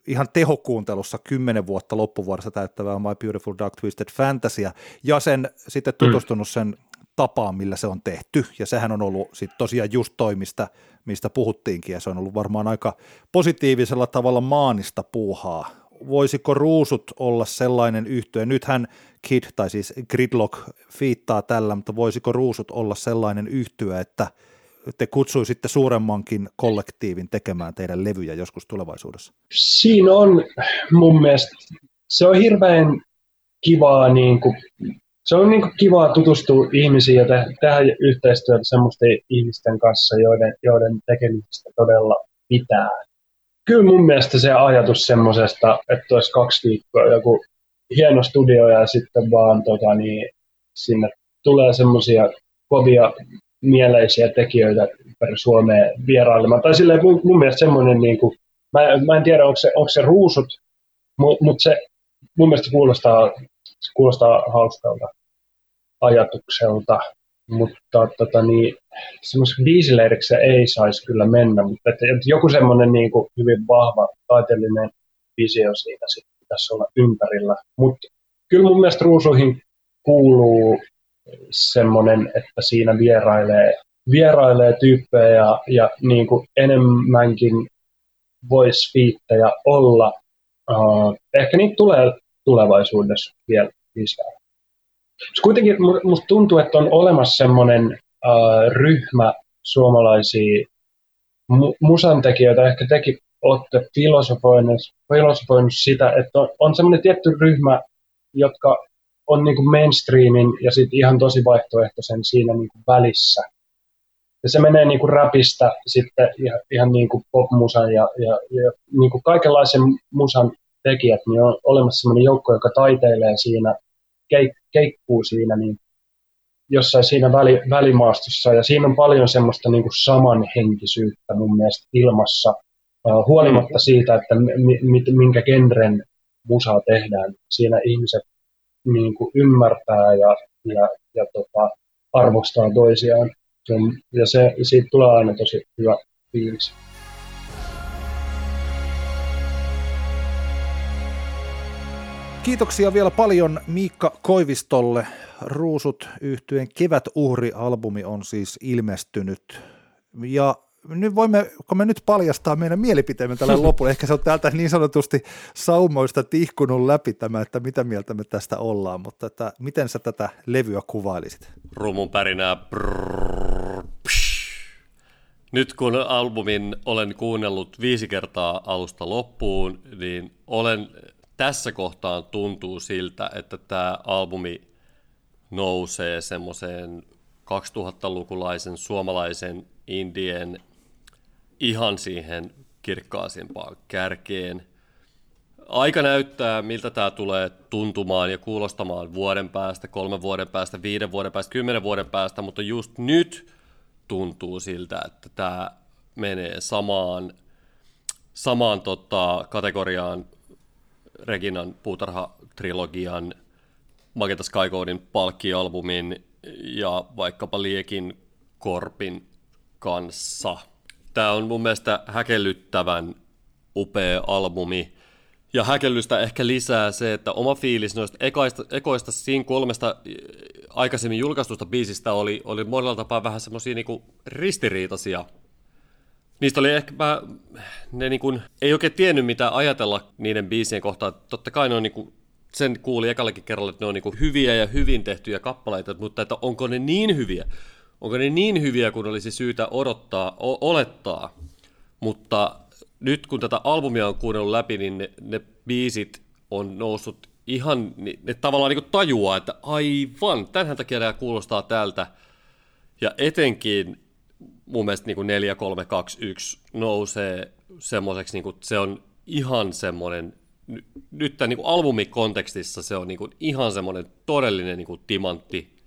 ihan tehokuuntelussa kymmenen vuotta loppuvuodessa täyttävää My Beautiful Dark Twisted Fantasy, ja sen sitten tutustunut sen tapaan, millä se on tehty, ja sehän on ollut sitten tosiaan just toimista, mistä puhuttiinkin, ja se on ollut varmaan aika positiivisella tavalla maanista puuhaa. Voisiko ruusut olla sellainen yhtye, nythän Kid, tai siis Gridlock, fiittaa tällä, mutta voisiko ruusut olla sellainen yhtye, että – te kutsuisitte suuremmankin kollektiivin tekemään teidän levyjä joskus tulevaisuudessa? Siinä on mun mielestä, se on hirveän kivaa, niin kuin, se on niin kuin kivaa tutustua ihmisiin ja te, tehdä yhteistyötä semmoisten ihmisten kanssa, joiden, joiden tekemisestä todella pitää. Kyllä mun mielestä se ajatus semmoisesta, että olisi kaksi viikkoa joku hieno studio ja sitten vaan tota, niin, sinne tulee semmoisia kovia mieleisiä tekijöitä ympäri Suomea vierailemaan. Tai silleen mun, mun mielestä semmoinen, niin kuin, mä, mä en tiedä onko se, onko se ruusut, mutta mut se mun mielestä kuulostaa, se kuulostaa hauskalta ajatukselta, mutta tota, niin, semmoisen biisileiriksi ei saisi kyllä mennä, mutta että, että joku semmoinen niin kuin, hyvin vahva taiteellinen visio sitten pitäisi olla ympärillä. Mutta kyllä mun mielestä ruusuihin kuuluu semmoinen, että siinä vierailee, vierailee tyyppejä ja, ja niin kuin enemmänkin voisi fiittejä olla. Uh, ehkä niitä tulee tulevaisuudessa vielä lisää. Kuitenkin musta tuntuu, että on olemassa semmoinen uh, ryhmä suomalaisia mu- musantekijöitä, ehkä tekin olette filosofoinut, filosofoinut sitä, että on, on semmoinen tietty ryhmä, jotka on niin kuin mainstreamin ja sitten ihan tosi vaihtoehtoisen siinä niin kuin välissä. Ja se menee niin kuin rapista sitten ihan, ihan niin kuin popmusan ja, ja, ja niin kuin kaikenlaisen musan tekijät, niin on olemassa sellainen joukko, joka taiteilee siinä, keik, keikkuu siinä niin jossain siinä väli, välimaastossa. Ja siinä on paljon semmoista niin kuin samanhenkisyyttä mun mielestä ilmassa, uh, huolimatta siitä, että mi, minkä genren musaa tehdään. Siinä ihmiset niin kuin ymmärtää ja, ja, ja tota, arvostaa toisiaan. Ja se, siitä tulee aina tosi hyvä fiilis. Kiitoksia vielä paljon Miikka Koivistolle. Ruusut yhtyeen Kevätuhri-albumi on siis ilmestynyt. Ja nyt voimme, kun me nyt paljastaa meidän mielipiteemme tällä lopulla, ehkä se on täältä niin sanotusti saumoista tihkunut läpi tämä, että mitä mieltä me tästä ollaan, mutta että, miten sä tätä levyä kuvailisit? Rumun pärinää. Brrr, nyt kun albumin olen kuunnellut viisi kertaa alusta loppuun, niin olen tässä kohtaan tuntuu siltä, että tämä albumi nousee semmoiseen 2000-lukulaisen suomalaisen indien ihan siihen kirkkaasimpaan kärkeen. Aika näyttää, miltä tämä tulee tuntumaan ja kuulostamaan vuoden päästä, kolmen vuoden päästä, viiden vuoden päästä, kymmenen vuoden päästä, mutta just nyt tuntuu siltä, että tämä menee samaan, samaan tota, kategoriaan Reginan puutarha-trilogian, Magenta Skycodin palkkialbumin ja vaikkapa Liekin Korpin kanssa. Tämä on mun mielestä häkellyttävän upea albumi. Ja häkellystä ehkä lisää se, että oma fiilis noista ekoista, ekoista siinä kolmesta aikaisemmin julkaistusta biisistä oli, oli monella tapaa vähän semmoisia niinku ristiriitaisia. Niistä oli ehkä mä, ne niinku, ei oikein tiennyt mitä ajatella niiden biisien kohtaan. Totta kai ne on niinku, sen kuuli ekallekin kerralla, että ne on niinku hyviä ja hyvin tehtyjä kappaleita, mutta että onko ne niin hyviä? Onko ne niin hyviä kuin olisi syytä odottaa, o- olettaa? Mutta nyt kun tätä albumia on kuunnellut läpi, niin ne, ne biisit on noussut ihan, ne, tavallaan niin tajuaa, että aivan, tämän takia nämä kuulostaa tältä. Ja etenkin mun mielestä niin 4, 3, 2, 1 nousee semmoiseksi, niin se on ihan semmoinen, nyt tämän niin albumikontekstissa se on niin ihan semmoinen todellinen niin timantti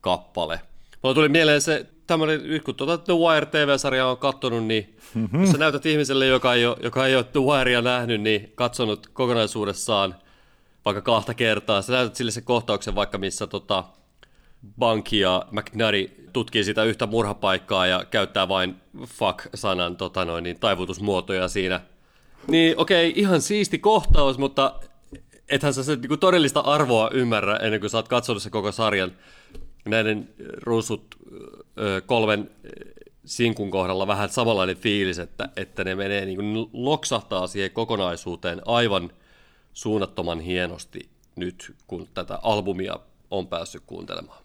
kappale. Mulla tuli mieleen se tämmöinen, nyt kun tuota The Wire TV-sarjaa on katsonut, niin mm-hmm. jos sä näytät ihmiselle, joka ei, ole, joka ei ole The Wirea nähnyt, niin katsonut kokonaisuudessaan vaikka kahta kertaa, sä näytät sille se kohtauksen vaikka, missä tota, Banki ja McNary tutkii sitä yhtä murhapaikkaa ja käyttää vain fuck-sanan tota noin, niin, taivutusmuotoja siinä. Niin okei, okay, ihan siisti kohtaus, mutta ethän sä se niin todellista arvoa ymmärrä ennen kuin sä oot katsonut se koko sarjan näiden ruusut kolmen sinkun kohdalla vähän samanlainen fiilis, että, että ne menee niin kuin loksahtaa siihen kokonaisuuteen aivan suunnattoman hienosti nyt, kun tätä albumia on päässyt kuuntelemaan.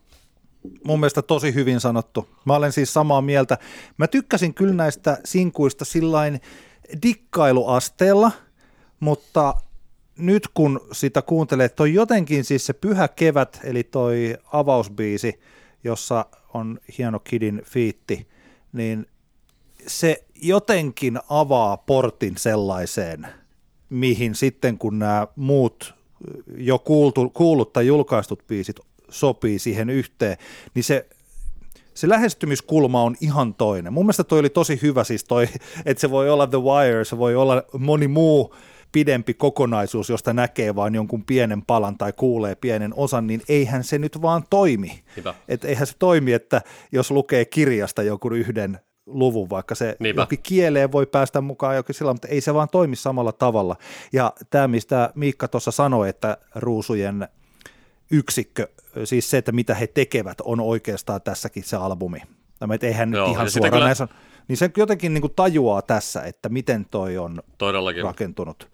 Mun mielestä tosi hyvin sanottu. Mä olen siis samaa mieltä. Mä tykkäsin kyllä näistä sinkuista sillain dikkailuasteella, mutta nyt kun sitä kuuntelee, toi jotenkin siis se Pyhä kevät, eli toi avausbiisi, jossa on hieno Kidin fiitti, niin se jotenkin avaa portin sellaiseen, mihin sitten kun nämä muut jo kuultu, kuullut tai julkaistut biisit sopii siihen yhteen, niin se se lähestymiskulma on ihan toinen. Mun mielestä toi oli tosi hyvä siis toi, että se voi olla The Wire, se voi olla moni muu pidempi kokonaisuus, josta näkee vain jonkun pienen palan tai kuulee pienen osan, niin eihän se nyt vaan toimi. Et eihän se toimi, että jos lukee kirjasta joku yhden luvun, vaikka se Niinpä. jokin kieleen voi päästä mukaan jokin sillä, mutta ei se vaan toimi samalla tavalla. Ja tämä, mistä Miikka tuossa sanoi, että ruusujen yksikkö, siis se, että mitä he tekevät, on oikeastaan tässäkin se albumi. Tämä, että eihän Joo, ihan suoraan kyllä... näissä, niin se jotenkin niin kuin tajuaa tässä, että miten toi on Todellakin. rakentunut.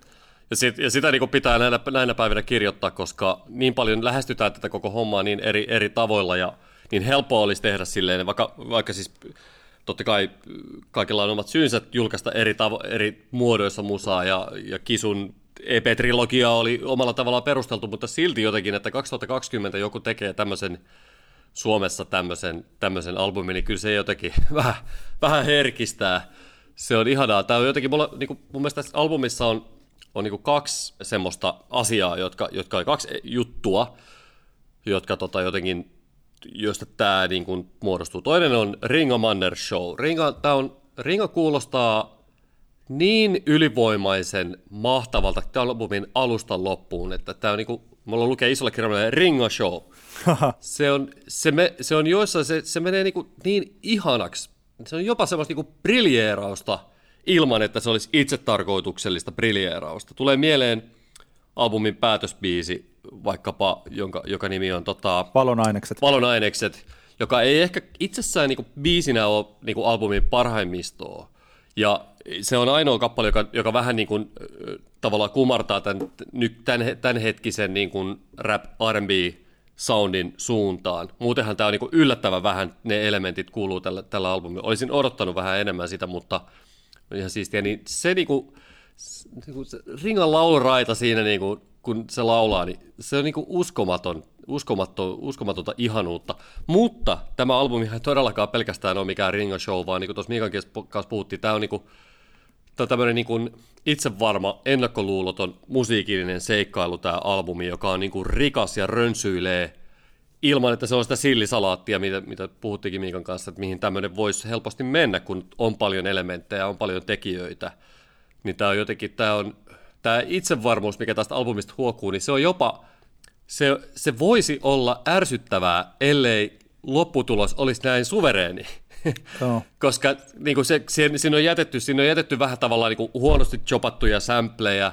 Ja, sit, ja sitä niin pitää näinä, näinä päivinä kirjoittaa, koska niin paljon lähestytään tätä koko hommaa niin eri, eri tavoilla ja niin helppoa olisi tehdä silleen, vaikka, vaikka siis totta kai kaikilla on omat syynsä julkaista eri, tavo- eri muodoissa musaa ja, ja Kisun EP-trilogia oli omalla tavallaan perusteltu, mutta silti jotenkin, että 2020 joku tekee tämmöisen Suomessa tämmöisen, tämmöisen albumin, niin kyllä se jotenkin vähän, vähän herkistää. Se on ihanaa. Tämä on jotenkin, mulla, niin kuin, mun mielestä tässä albumissa on on niin kaksi semmoista asiaa, jotka, jotka on kaksi juttua, jotka tota jotenkin, josta tämä niin kuin muodostuu. Toinen on Ringo Manner Show. Ringo, tämä on, Ringo kuulostaa niin ylivoimaisen mahtavalta albumin alusta loppuun, että tämä on niin kuin, mulla lukee isolla kirjalla Ringo Show. se on, se, me, se on joissain, se, se menee niin, kuin niin ihanaksi. Se on jopa semmoista niin kuin briljeerausta – ilman, että se olisi itsetarkoituksellista briljeerausta. Tulee mieleen albumin päätösbiisi, vaikkapa, jonka, joka nimi on tota, Valonainekset. Valonainekset, joka ei ehkä itsessään niin kuin, biisinä ole niin kuin, albumin parhaimmistoa. Ja se on ainoa kappale, joka, joka vähän niin kuin, tavallaan kumartaa tämän, tämän, tämänhetkisen niin kuin rap R&B soundin suuntaan. Muutenhan tämä on niin kuin yllättävän vähän, ne elementit kuuluu tällä, tällä albumilla. Olisin odottanut vähän enemmän sitä, mutta ihan siistiä, niin se niinku, niinku se ringan lauluraita siinä niinku, kun se laulaa, niin se on niinku uskomaton, uskomaton, uskomatonta ihanuutta. Mutta tämä albumi ei todellakaan pelkästään ole mikään Ringo Show, vaan niin kuin tuossa Miikan kanssa puhuttiin, tämä on, niinku, Tämä on tämmöinen niin itsevarma, ennakkoluuloton musiikillinen seikkailu tämä albumi, joka on niin kuin rikas ja rönsyilee ilman, että se on sitä sillisalaattia, mitä, mitä puhuttikin Miikan kanssa, että mihin tämmöinen voisi helposti mennä, kun on paljon elementtejä, on paljon tekijöitä. Niin tämä on jotenkin, tämä on tämä itsevarmuus, mikä tästä albumista huokuu, niin se on jopa, se, se voisi olla ärsyttävää, ellei lopputulos olisi näin suvereeni. Koska niin kuin se, siinä, on jätetty, siinä on jätetty vähän tavallaan niin kuin huonosti chopattuja sampleja,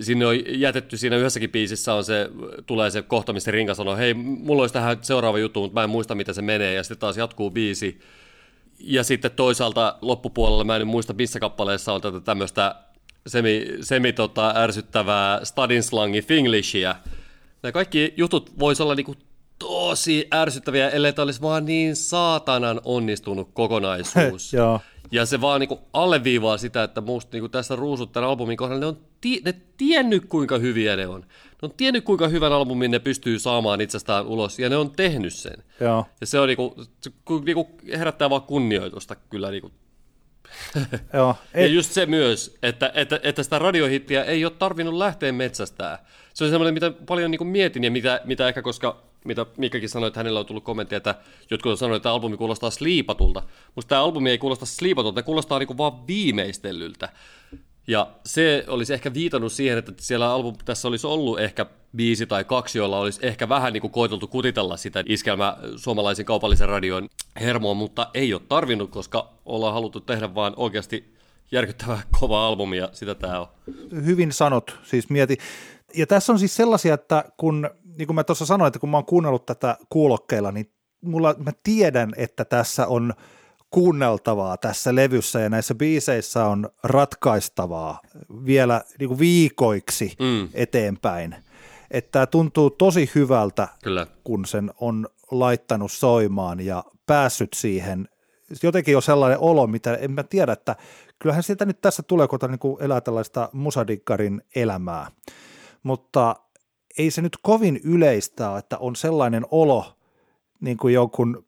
sinne on jätetty, siinä yhdessäkin biisissä on se, tulee se kohta, missä Rinka sanoo, hei, mulla olisi tähän seuraava juttu, mutta mä en muista, miten se menee, ja sitten taas jatkuu biisi. Ja sitten toisaalta loppupuolella, mä en muista, missä kappaleessa on tätä tämmöistä semi, semi tota, ärsyttävää stadinslangi finglishia. Nämä kaikki jutut voisi olla niinku tosi ärsyttäviä, ellei tämä olisi vaan niin saatanan onnistunut kokonaisuus. ja se vaan niinku alleviivaa sitä, että musta niinku tässä ruusut tämän albumin kohdalla, ne on ti- ne tiennyt kuinka hyviä ne on. Ne on tiennyt kuinka hyvän albumin ne pystyy saamaan itsestään ulos, ja ne on tehnyt sen. Joo. Ja se on niinku, se, niinku herättää vaan kunnioitusta kyllä niinku Joo, ei. Ja just se myös, että, että, että sitä radiohittiä ei ole tarvinnut lähteä metsästään. Se on semmoinen, mitä paljon niin mietin ja mitä, mitä ehkä, koska mitä Mikkakin sanoi, että hänellä on tullut kommentteja, että jotkut on sanonut, että albumi kuulostaa sliipatulta. Mutta tämä albumi ei kuulosta sliipatulta, kuulostaa niin vaan viimeistellyltä. Ja se olisi ehkä viitannut siihen, että siellä album, tässä olisi ollut ehkä biisi tai kaksi, jolla olisi ehkä vähän niin koiteltu kutitella sitä iskelmä suomalaisen kaupallisen radion hermoa, mutta ei ole tarvinnut, koska ollaan haluttu tehdä vaan oikeasti järkyttävää kova albumi ja sitä tämä on. Hyvin sanot, siis mieti. Ja tässä on siis sellaisia, että kun, niin kuin mä tuossa sanoin, että kun mä oon kuunnellut tätä kuulokkeilla, niin mulla, mä tiedän, että tässä on – kuunneltavaa tässä levyssä ja näissä biiseissä on ratkaistavaa vielä niin kuin viikoiksi mm. eteenpäin. Että tämä tuntuu tosi hyvältä, Kyllä. kun sen on laittanut soimaan ja päässyt siihen. Jotenkin on sellainen olo, mitä en mä tiedä, että kyllähän sieltä nyt tässä tulee, kun niin elää tällaista musadikkarin elämää. Mutta ei se nyt kovin yleistä että on sellainen olo, niin kuin jonkun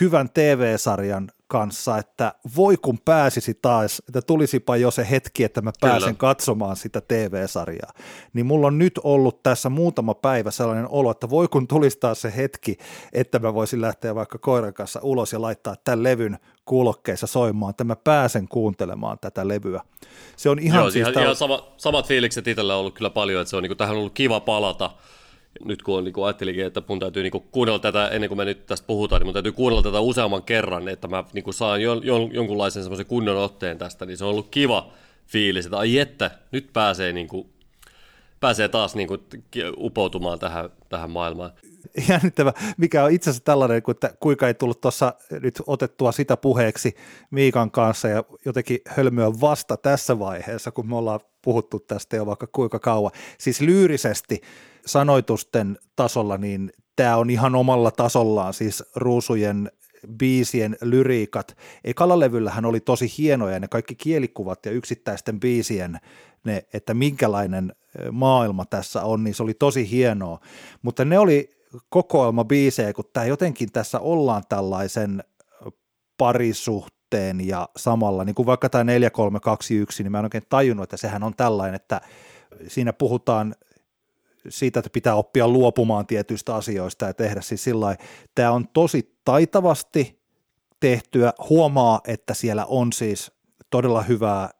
hyvän TV-sarjan kanssa, että voi kun pääsisi taas, että tulisipa jo se hetki, että mä pääsen Kyllä. katsomaan sitä TV-sarjaa. Niin mulla on nyt ollut tässä muutama päivä sellainen olo, että voi kun tulisi taas se hetki, että mä voisin lähteä vaikka koiran kanssa ulos ja laittaa tämän levyn kuulokkeissa soimaan, että mä pääsen kuuntelemaan tätä levyä. Se on ihan Joo, siis ihan, ihan sama, samat fiilikset itsellä on ollut kyllä paljon, että se on niin kuin, tähän on ollut kiva palata – nyt kun on, niin kuin ajattelikin, että mun täytyy niin kuin kuunnella tätä, ennen kuin me nyt tästä puhutaan, niin mun täytyy kuunnella tätä useamman kerran, että mä niin kuin saan jo, jo, jonkunlaisen semmoisen kunnon otteen tästä, niin se on ollut kiva fiilis, että ai että, nyt pääsee, niin kuin, pääsee taas niin kuin, upoutumaan tähän, tähän maailmaan. Jännittävä, mikä on itse asiassa tällainen, että kuinka ei tullut tuossa nyt otettua sitä puheeksi Miikan kanssa ja jotenkin hölmöä vasta tässä vaiheessa, kun me ollaan puhuttu tästä jo vaikka kuinka kauan. Siis lyyrisesti sanoitusten tasolla, niin tämä on ihan omalla tasollaan, siis Ruusujen biisien lyriikat. Ekalla levyllähän oli tosi hienoja ne kaikki kielikuvat ja yksittäisten biisien, ne, että minkälainen maailma tässä on, niin se oli tosi hienoa. Mutta ne oli kokoelma biisejä, kun tämä jotenkin tässä ollaan tällaisen parisuhteen ja samalla, niin kuin vaikka tämä 4321, niin mä en oikein tajunnut, että sehän on tällainen, että siinä puhutaan siitä, että pitää oppia luopumaan tietyistä asioista ja tehdä siis sillä Tämä on tosi taitavasti tehtyä. Huomaa, että siellä on siis todella hyvää,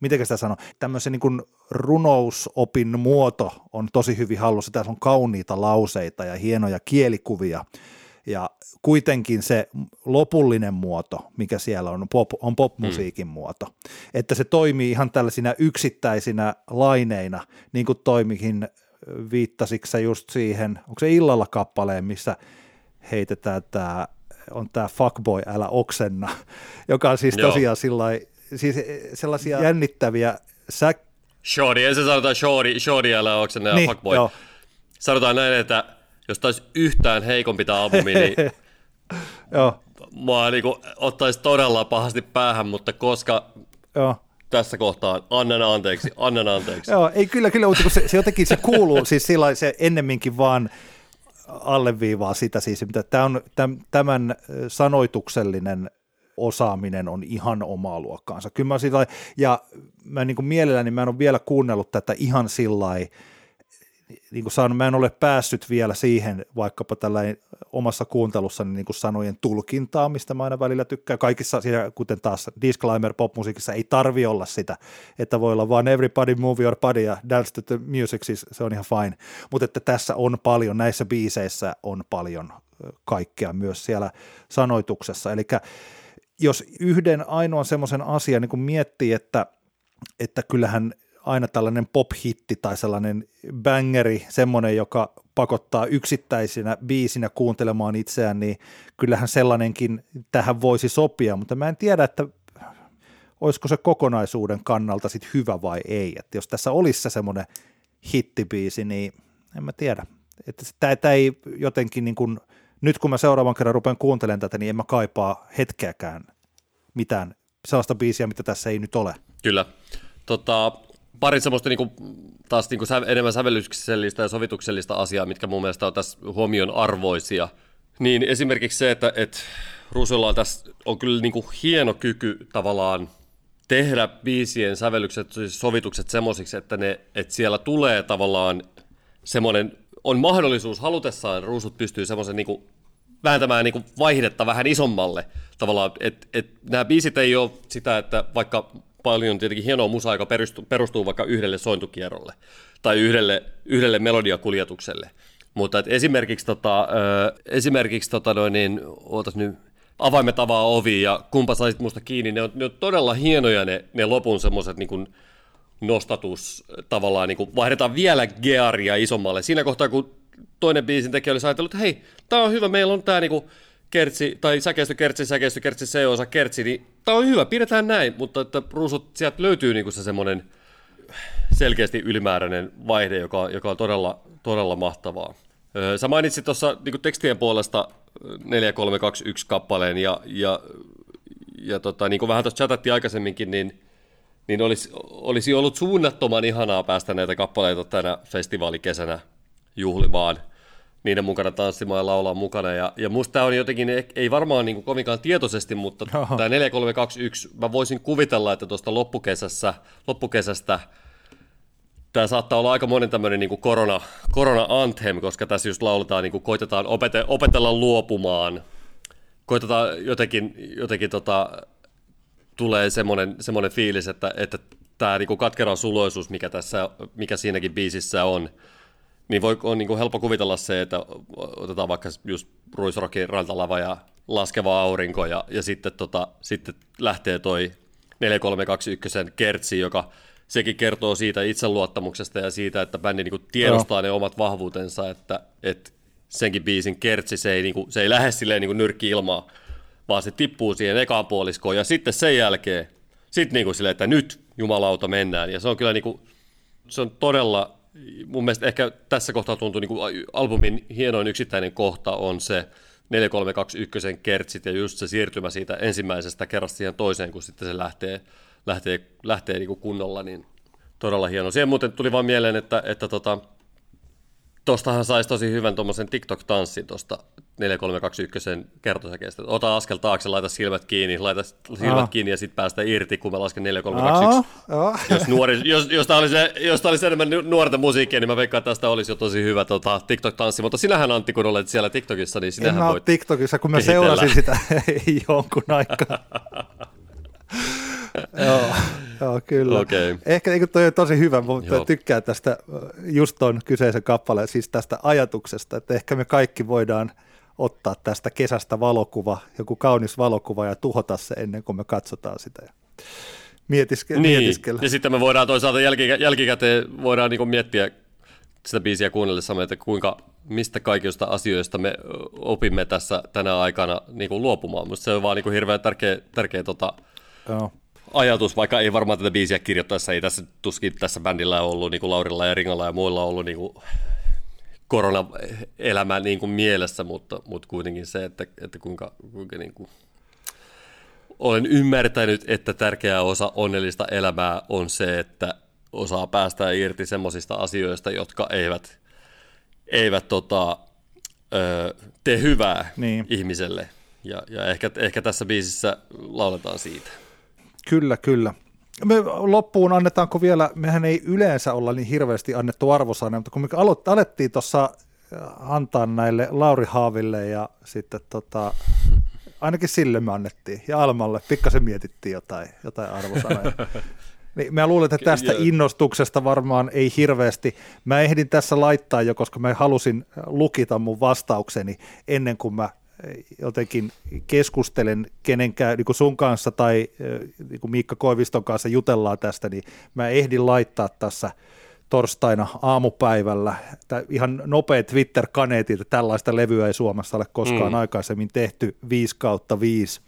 miten sitä sanoo, tämmöisen niin kuin runousopin muoto on tosi hyvin hallussa. Tässä on kauniita lauseita ja hienoja kielikuvia. Ja kuitenkin se lopullinen muoto, mikä siellä on, pop, on popmusiikin mm. muoto. Että se toimii ihan tällaisina yksittäisinä laineina, niin kuin toimikin viittasitko sä just siihen, onko se illalla kappaleen, missä heitetään tämä, on tämä fuckboy, älä oksenna, joka on siis Joo. tosiaan sillai, siis sellaisia jännittäviä sä... Shorty, se sanotaan shorty, shorty älä oksenna ja niin, fuckboy. Jo. Sanotaan näin, että jos taisi yhtään heikompi tämä albumi, niin Joo. mua niin ottaisi todella pahasti päähän, mutta koska Joo tässä kohtaa, annan anteeksi, annan anteeksi. Joo, ei kyllä, kyllä, mutta se, se jotenkin se kuuluu, siis sillä se ennemminkin vaan alleviivaa sitä siis, että tämä tämän sanoituksellinen osaaminen on ihan omaa luokkaansa. Kyllä mä sillä, ja mä niin kuin mielelläni mä en ole vielä kuunnellut tätä ihan sillä niin kuin sanon, mä en ole päässyt vielä siihen vaikkapa tällä omassa kuuntelussani niin kuin sanojen tulkintaa, mistä mä aina välillä tykkään. Kaikissa siinä, kuten taas disclaimer popmusiikissa, ei tarvi olla sitä, että voi olla vaan everybody move your body ja dance to the music, siis se on ihan fine. Mutta että tässä on paljon, näissä biiseissä on paljon kaikkea myös siellä sanoituksessa. Eli jos yhden ainoan semmoisen asian niin miettii, että, että kyllähän aina tällainen pop-hitti tai sellainen bangeri, semmoinen, joka pakottaa yksittäisinä biisinä kuuntelemaan itseään, niin kyllähän sellainenkin tähän voisi sopia, mutta mä en tiedä, että olisiko se kokonaisuuden kannalta sitten hyvä vai ei. Että jos tässä olisi se semmoinen hittibiisi, niin en mä tiedä. Että tämä ei jotenkin niin kuin, nyt kun mä seuraavan kerran rupean kuuntelemaan tätä, niin en mä kaipaa hetkeäkään mitään sellaista biisiä, mitä tässä ei nyt ole. Kyllä. Tota, pari semmoista niin kuin, taas niin kuin enemmän sävellyksellistä ja sovituksellista asiaa, mitkä mun mielestä on tässä huomion arvoisia. Niin esimerkiksi se, että, että Rusolla on tässä on kyllä niin kuin hieno kyky tavallaan tehdä biisien sävellykset, siis sovitukset semmoisiksi, että, ne, että siellä tulee tavallaan semmoinen, on mahdollisuus halutessaan, ruusut pystyy semmoisen niin kuin vääntämään niin kuin vaihdetta vähän isommalle tavallaan, että et, nämä biisit ei ole sitä, että vaikka paljon tietenkin hienoa musaa, joka perustuu, perustuu vaikka yhdelle sointukierrolle tai yhdelle, yhdelle melodiakuljetukselle. Mutta et esimerkiksi, tota, ö, esimerkiksi tota noin, niin, nyt, avaimet avaa ovi ja kumpa saisit musta kiinni, ne on, ne on todella hienoja ne, ne lopun semmoiset niin nostatus tavallaan, niin kuin vaihdetaan vielä gearia isommalle. Siinä kohtaa, kun toinen biisin tekijä oli ajatellut, että hei, tää on hyvä, meillä on tää niin kuin, kertsi, tai säkeistö, kertsi, säkeistö, kertsi, se osa, kertsi, niin tämä on hyvä, pidetään näin, mutta että ruusut, sieltä löytyy niinku se semmoinen selkeästi ylimääräinen vaihde, joka, joka on todella, todella mahtavaa. Sä mainitsit tuossa niin tekstien puolesta 4321 kappaleen, ja, ja, ja tota, niin kuin vähän tuossa chatattiin aikaisemminkin, niin, niin olisi, olisi ollut suunnattoman ihanaa päästä näitä kappaleita tänä festivaalikesänä juhlimaan – niiden mukana tanssimaan ja laulaa mukana. Ja, ja musta tämä on jotenkin, ei varmaan niin kuin kovinkaan tietoisesti, mutta tämä 4321, mä voisin kuvitella, että tuosta loppukesässä, loppukesästä tämä saattaa olla aika monen tämmöinen niin korona, korona anthem, koska tässä just lauletaan, niin kuin koitetaan opete, opetella luopumaan. Koitetaan jotenkin, jotenkin tota, tulee semmoinen, semmoinen fiilis, että, että tämä niin katkera suloisuus, mikä, tässä, mikä siinäkin biisissä on, niin voi, on niin kuin helppo kuvitella se, että otetaan vaikka just Ruisrokin rantalava ja laskeva aurinko ja, ja sitten, tota, sitten lähtee toi 4321 kertsi, joka sekin kertoo siitä itseluottamuksesta ja siitä, että bändi niin kuin tiedostaa no. ne omat vahvuutensa, että, että senkin biisin kertsi, se ei, niin kuin, se ei lähde silleen niin nyrkki ilmaa, vaan se tippuu siihen ekaan puoliskoon ja sitten sen jälkeen, sitten niin kuin silleen, että nyt jumalauta mennään ja se on kyllä niin kuin, se on todella mun mielestä ehkä tässä kohtaa tuntuu niin kuin albumin hienoin yksittäinen kohta on se 4321 kertsit ja just se siirtymä siitä ensimmäisestä kerrasta siihen toiseen, kun sitten se lähtee, lähtee, lähtee niin kuin kunnolla, niin todella hieno. Siihen muuten tuli vain mieleen, että, että tota, Tuostahan saisi tosi hyvän tuommoisen TikTok-tanssin tuosta 4321 kertosäkeestä. Ota askel taakse, laita silmät kiinni, laita silmät Aa. kiinni ja sitten päästä irti, kun mä lasken 4321. Aa. Jos, nuori, jos, jos tämä olisi, jos olisi enemmän nuorten musiikkia, niin mä veikkaan, että tästä olisi jo tosi hyvä tota, TikTok-tanssi. Mutta sinähän Antti, kun olet siellä TikTokissa, niin sinähän en voit TikTokissa, kun mä kehitellä. seurasin sitä jonkun aikaa. Joo. Joo, kyllä. Okay. Ehkä niin toi on tosi hyvä, mutta Joo. tykkään tästä just tuon kyseisen kappaleen, siis tästä ajatuksesta, että ehkä me kaikki voidaan ottaa tästä kesästä valokuva, joku kaunis valokuva ja tuhota se ennen kuin me katsotaan sitä. Ja mietiske- niin. mietiskellä. Ja sitten me voidaan toisaalta jälkikä- jälkikäteen voidaan niin miettiä sitä biisiä kuunnellessamme, että kuinka, mistä kaikista asioista me opimme tässä tänä aikana niin kuin luopumaan. Minusta se on vaan niin kuin hirveän tärkeä, tärkeä tota, Joo ajatus, vaikka ei varmaan tätä biisiä kirjoittaessa, ei tässä tuskin tässä bändillä ollut, niin kuin Laurilla ja Ringalla ja muilla ollut niin kuin korona-elämä niin kuin mielessä, mutta, mutta kuitenkin se, että, että kuinka, kuinka niin kuin olen ymmärtänyt, että tärkeä osa onnellista elämää on se, että osaa päästä irti semmoisista asioista, jotka eivät, eivät tota, ö, tee hyvää niin. ihmiselle Ja, ja ehkä, ehkä tässä biisissä lauletaan siitä. Kyllä, kyllä. Me loppuun annetaanko vielä, mehän ei yleensä olla niin hirveästi annettu arvosana, mutta kun me aloit, alettiin tuossa äh, antaa näille Lauri Haaville ja sitten tota, ainakin sille me annettiin ja Almalle pikkasen mietittiin jotain, jotain arvosanoja. Niin mä luulen, että tästä innostuksesta varmaan ei hirveästi. Mä ehdin tässä laittaa jo, koska mä halusin lukita mun vastaukseni ennen kuin mä jotenkin keskustelen kenenkään, niin kuin sun kanssa tai niin kuin Miikka Koiviston kanssa jutellaan tästä, niin mä ehdin laittaa tässä torstaina aamupäivällä ihan nopea Twitter-kaneetti, että tällaista levyä ei Suomessa ole koskaan mm. aikaisemmin tehty 5 kautta 5.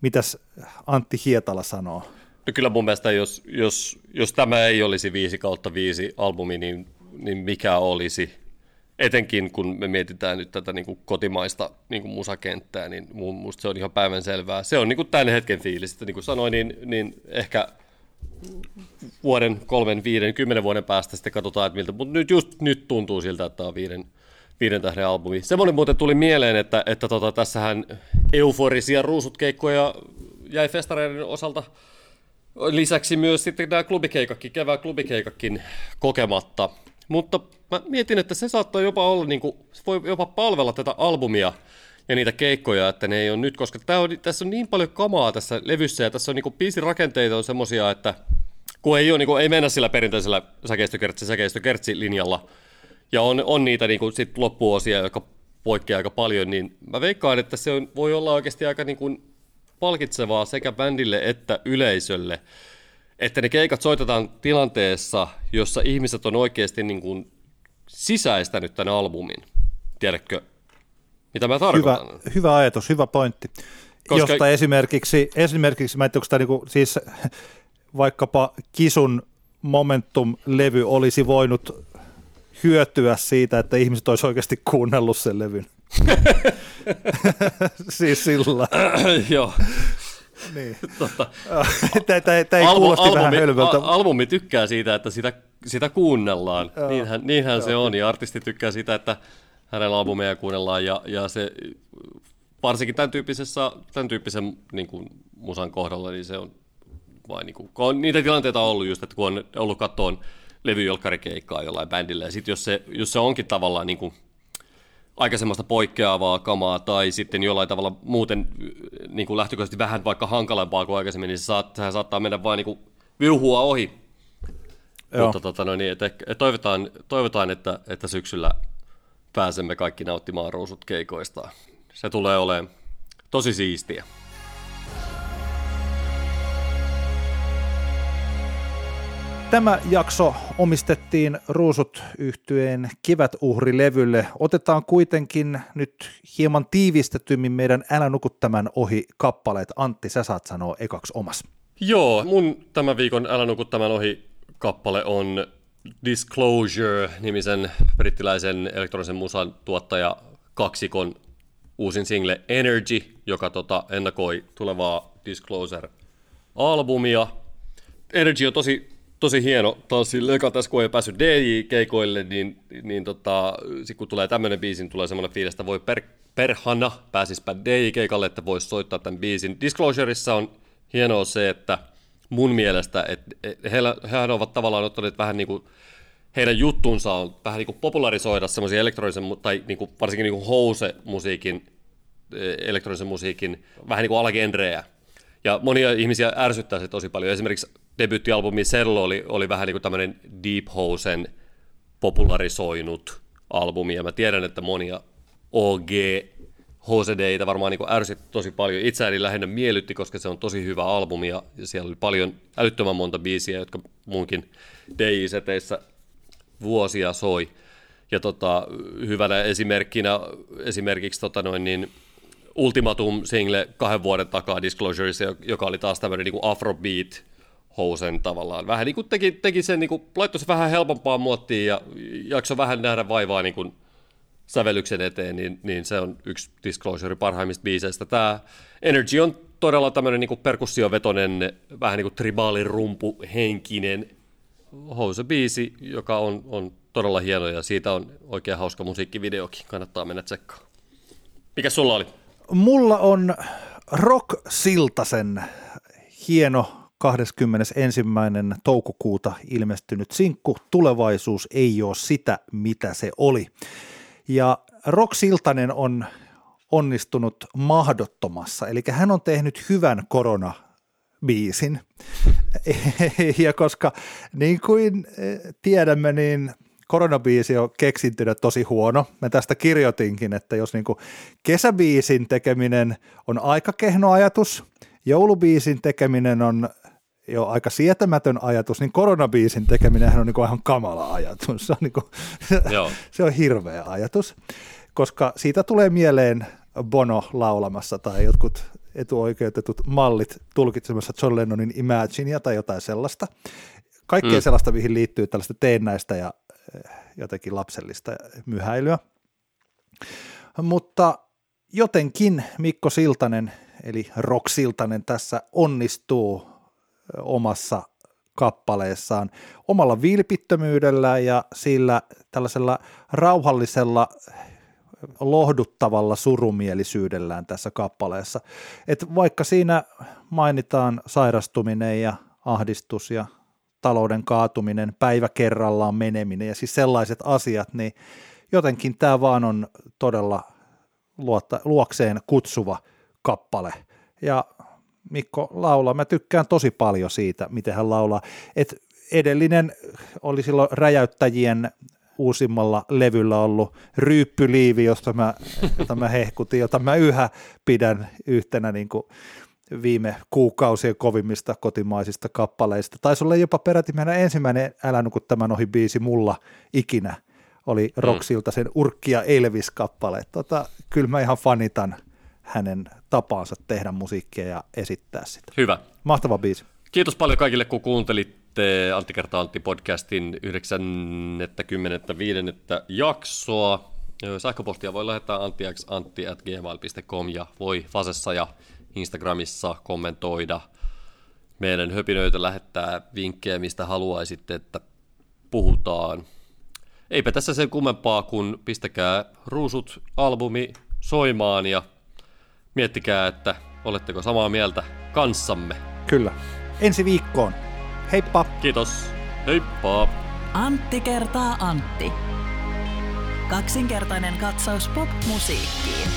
Mitäs Antti Hietala sanoo? No kyllä mun mielestä, jos, jos, jos tämä ei olisi 5 kautta 5 albumi, niin, niin mikä olisi? Etenkin kun me mietitään nyt tätä niin kuin kotimaista niin kuin musakenttää, niin minusta se on ihan päivän selvää. Se on niin kuin tämän hetken fiilis. Että niin kuin sanoin, niin, niin ehkä vuoden, kolmen, viiden, kymmenen vuoden päästä sitten katsotaan, että miltä, mutta nyt just nyt tuntuu siltä, että tämä on viiden, viiden tähden albumi. Semmoinen muuten tuli mieleen, että, että tota, tässähän euforisia ruusutkeikkoja jäi festareiden osalta lisäksi myös sitten nämä klubikeikakki, kevään klubikeikakkin kokematta. Mutta mä mietin, että se saattaa jopa olla, niin kuin, voi jopa palvella tätä albumia ja niitä keikkoja, että ne ei ole nyt, koska tää on, tässä on niin paljon kamaa tässä levyssä ja tässä on niin biisin rakenteita on semmosia, että kun ei, ole, niin kuin, ei mennä sillä perinteisellä säkeistökertsi, säkeistökertsi linjalla ja on, on niitä niin kuin, sit loppuosia, jotka poikkeaa aika paljon, niin mä veikkaan, että se on, voi olla oikeasti aika niin kuin, palkitsevaa sekä bändille että yleisölle, että ne keikat soitetaan tilanteessa, jossa ihmiset on oikeasti niin kuin sisäistänyt tämän albumin. Tiedätkö, mitä mä tarkoitan? Hyvä, hyvä ajatus, hyvä pointti. Koska... Josta esimerkiksi, esimerkiksi mä en tiedä, niinku, siis vaikkapa Kisun Momentum-levy olisi voinut hyötyä siitä, että ihmiset olisi oikeasti kuunnellut sen levyn. siis sillä. Joo. Niin. Tota, Tämä ei Albu, kuulosti albumi, vähän hölmöltä. Albumi tykkää siitä, että sitä, sitä kuunnellaan. Joo, niinhän niinhän joo. se on, ja artisti tykkää sitä, että hänellä albumeja kuunnellaan, ja, ja se varsinkin tämän, tyyppisessä, tämän tyyppisen niin kuin, musan kohdalla, niin se on vain niin kuin, on niitä tilanteita ollut just, että kun on ollut kattoon levyjolkkarikeikkaa jollain bändillä, ja sitten jos se, jos se onkin tavallaan niin kuin, aikaisemmasta poikkeavaa kamaa tai sitten jollain tavalla muuten niin kuin lähtökohtaisesti vähän vaikka hankalampaa kuin aikaisemmin, niin se saat, saattaa mennä vain niin viuhua ohi. Joo. Mutta tota, no niin, että, että toivotaan, toivotaan että, että syksyllä pääsemme kaikki nauttimaan ruusut keikoista. Se tulee olemaan tosi siistiä. Tämä jakso omistettiin Ruusut yhtyeen kevätuhrilevylle. Otetaan kuitenkin nyt hieman tiivistetymmin meidän Älä nuku tämän ohi kappaleet. Antti, sä saat sanoa ekaksi omas. Joo, mun tämän viikon Älä nuku tämän ohi kappale on Disclosure-nimisen brittiläisen elektronisen musan tuottaja kaksikon uusin single Energy, joka tota, ennakoi tulevaa Disclosure-albumia. Energy on tosi tosi hieno taas eka tässä, kun ei päässyt DJ-keikoille, niin, niin tota, sit kun tulee tämmöinen biisi, niin tulee semmoinen fiilis, että voi per, perhana pääsispä DJ-keikalle, että voisi soittaa tämän biisin. Disclosureissa on hienoa se, että mun mielestä, että heillä, hehän ovat tavallaan ottaneet vähän niin kuin, heidän juttunsa on vähän niin kuin popularisoida semmoisia elektronisen, tai niin kuin, varsinkin niin kuin house-musiikin, elektronisen musiikin, vähän niin kuin alagenrejä. Ja monia ihmisiä ärsyttää se tosi paljon. Esimerkiksi debyyttialbumi Sello oli, oli vähän niin kuin tämmöinen Deep Housen popularisoinut albumi, ja mä tiedän, että monia OG HCDitä varmaan niin ärsytti tosi paljon. Itseäni lähinnä miellytti, koska se on tosi hyvä albumi, ja siellä oli paljon älyttömän monta biisiä, jotka munkin DI-seteissä vuosia soi. Ja tota, hyvänä esimerkkinä esimerkiksi tota noin, niin Ultimatum single kahden vuoden takaa Disclosures, joka oli taas tämmöinen niin afrobeat housen tavallaan. Vähän niin kuin teki, teki sen, niin kuin, laittoi se vähän helpompaa muottiin ja jakso vähän nähdä vaivaa niin kuin sävellyksen eteen, niin, niin se on yksi Disclosure parhaimmista biiseistä. Tämä Energy on todella tämmöinen niin perkussiovetonen, vähän niin kuin tribaalirumpu henkinen house-biisi, joka on, on todella hieno ja siitä on oikein hauska musiikkivideokin. Kannattaa mennä tsekkaan. Mikä sulla oli? mulla on Rock Siltasen hieno 21. toukokuuta ilmestynyt sinkku Tulevaisuus ei ole sitä, mitä se oli. Ja Rock Siltanen on onnistunut mahdottomassa, eli hän on tehnyt hyvän korona biisin. ja koska niin kuin eh, tiedämme, niin koronabiisi on keksintynä tosi huono. Mä tästä kirjoitinkin, että jos niin kesäbiisin tekeminen on aika kehno ajatus, joulubiisin tekeminen on jo aika sietämätön ajatus, niin koronabiisin tekeminen on niin ihan kamala ajatus. Se on, niin kuin, se on hirveä ajatus, koska siitä tulee mieleen Bono laulamassa tai jotkut etuoikeutetut mallit tulkitsemassa John Lennonin Imaginea tai jotain sellaista. Kaikkea mm. sellaista, mihin liittyy tällaista teennäistä ja eh, jotenkin lapsellista myhäilyä. Mutta jotenkin Mikko Siltanen, eli Rock Siltanen tässä onnistuu omassa kappaleessaan omalla vilpittömyydellä ja sillä tällaisella rauhallisella lohduttavalla surumielisyydellään tässä kappaleessa. Et vaikka siinä mainitaan sairastuminen ja ahdistus ja talouden kaatuminen, päivä kerrallaan meneminen ja siis sellaiset asiat, niin jotenkin tämä vaan on todella luotta, luokseen kutsuva kappale. Ja Mikko laulaa, mä tykkään tosi paljon siitä, miten hän laulaa. Et edellinen oli silloin räjäyttäjien uusimmalla levyllä ollut ryyppyliivi, josta mä, jota mä hehkutin, jota mä yhä pidän yhtenä niin kuin viime kuukausien kovimmista kotimaisista kappaleista. Taisi olla jopa peräti meidän ensimmäinen Älä nuku tämän ohi biisi mulla ikinä oli mm. Roxilta sen Urkkia Elvis-kappale. Tota, kyllä mä ihan fanitan hänen tapaansa tehdä musiikkia ja esittää sitä. Hyvä. Mahtava biisi. Kiitos paljon kaikille, kun kuuntelit kuuntelette Antti kertaa Antti podcastin 95. jaksoa. Sähköpostia voi lähettää anttiantti.gmail.com ja voi Fasessa ja Instagramissa kommentoida meidän höpinöitä, lähettää vinkkejä, mistä haluaisitte, että puhutaan. Eipä tässä sen kummempaa, kun pistäkää ruusut albumi soimaan ja miettikää, että oletteko samaa mieltä kanssamme. Kyllä. Ensi viikkoon. Heippa! Kiitos. Heippa! Antti kertaa Antti. Kaksinkertainen katsaus pop-musiikkiin.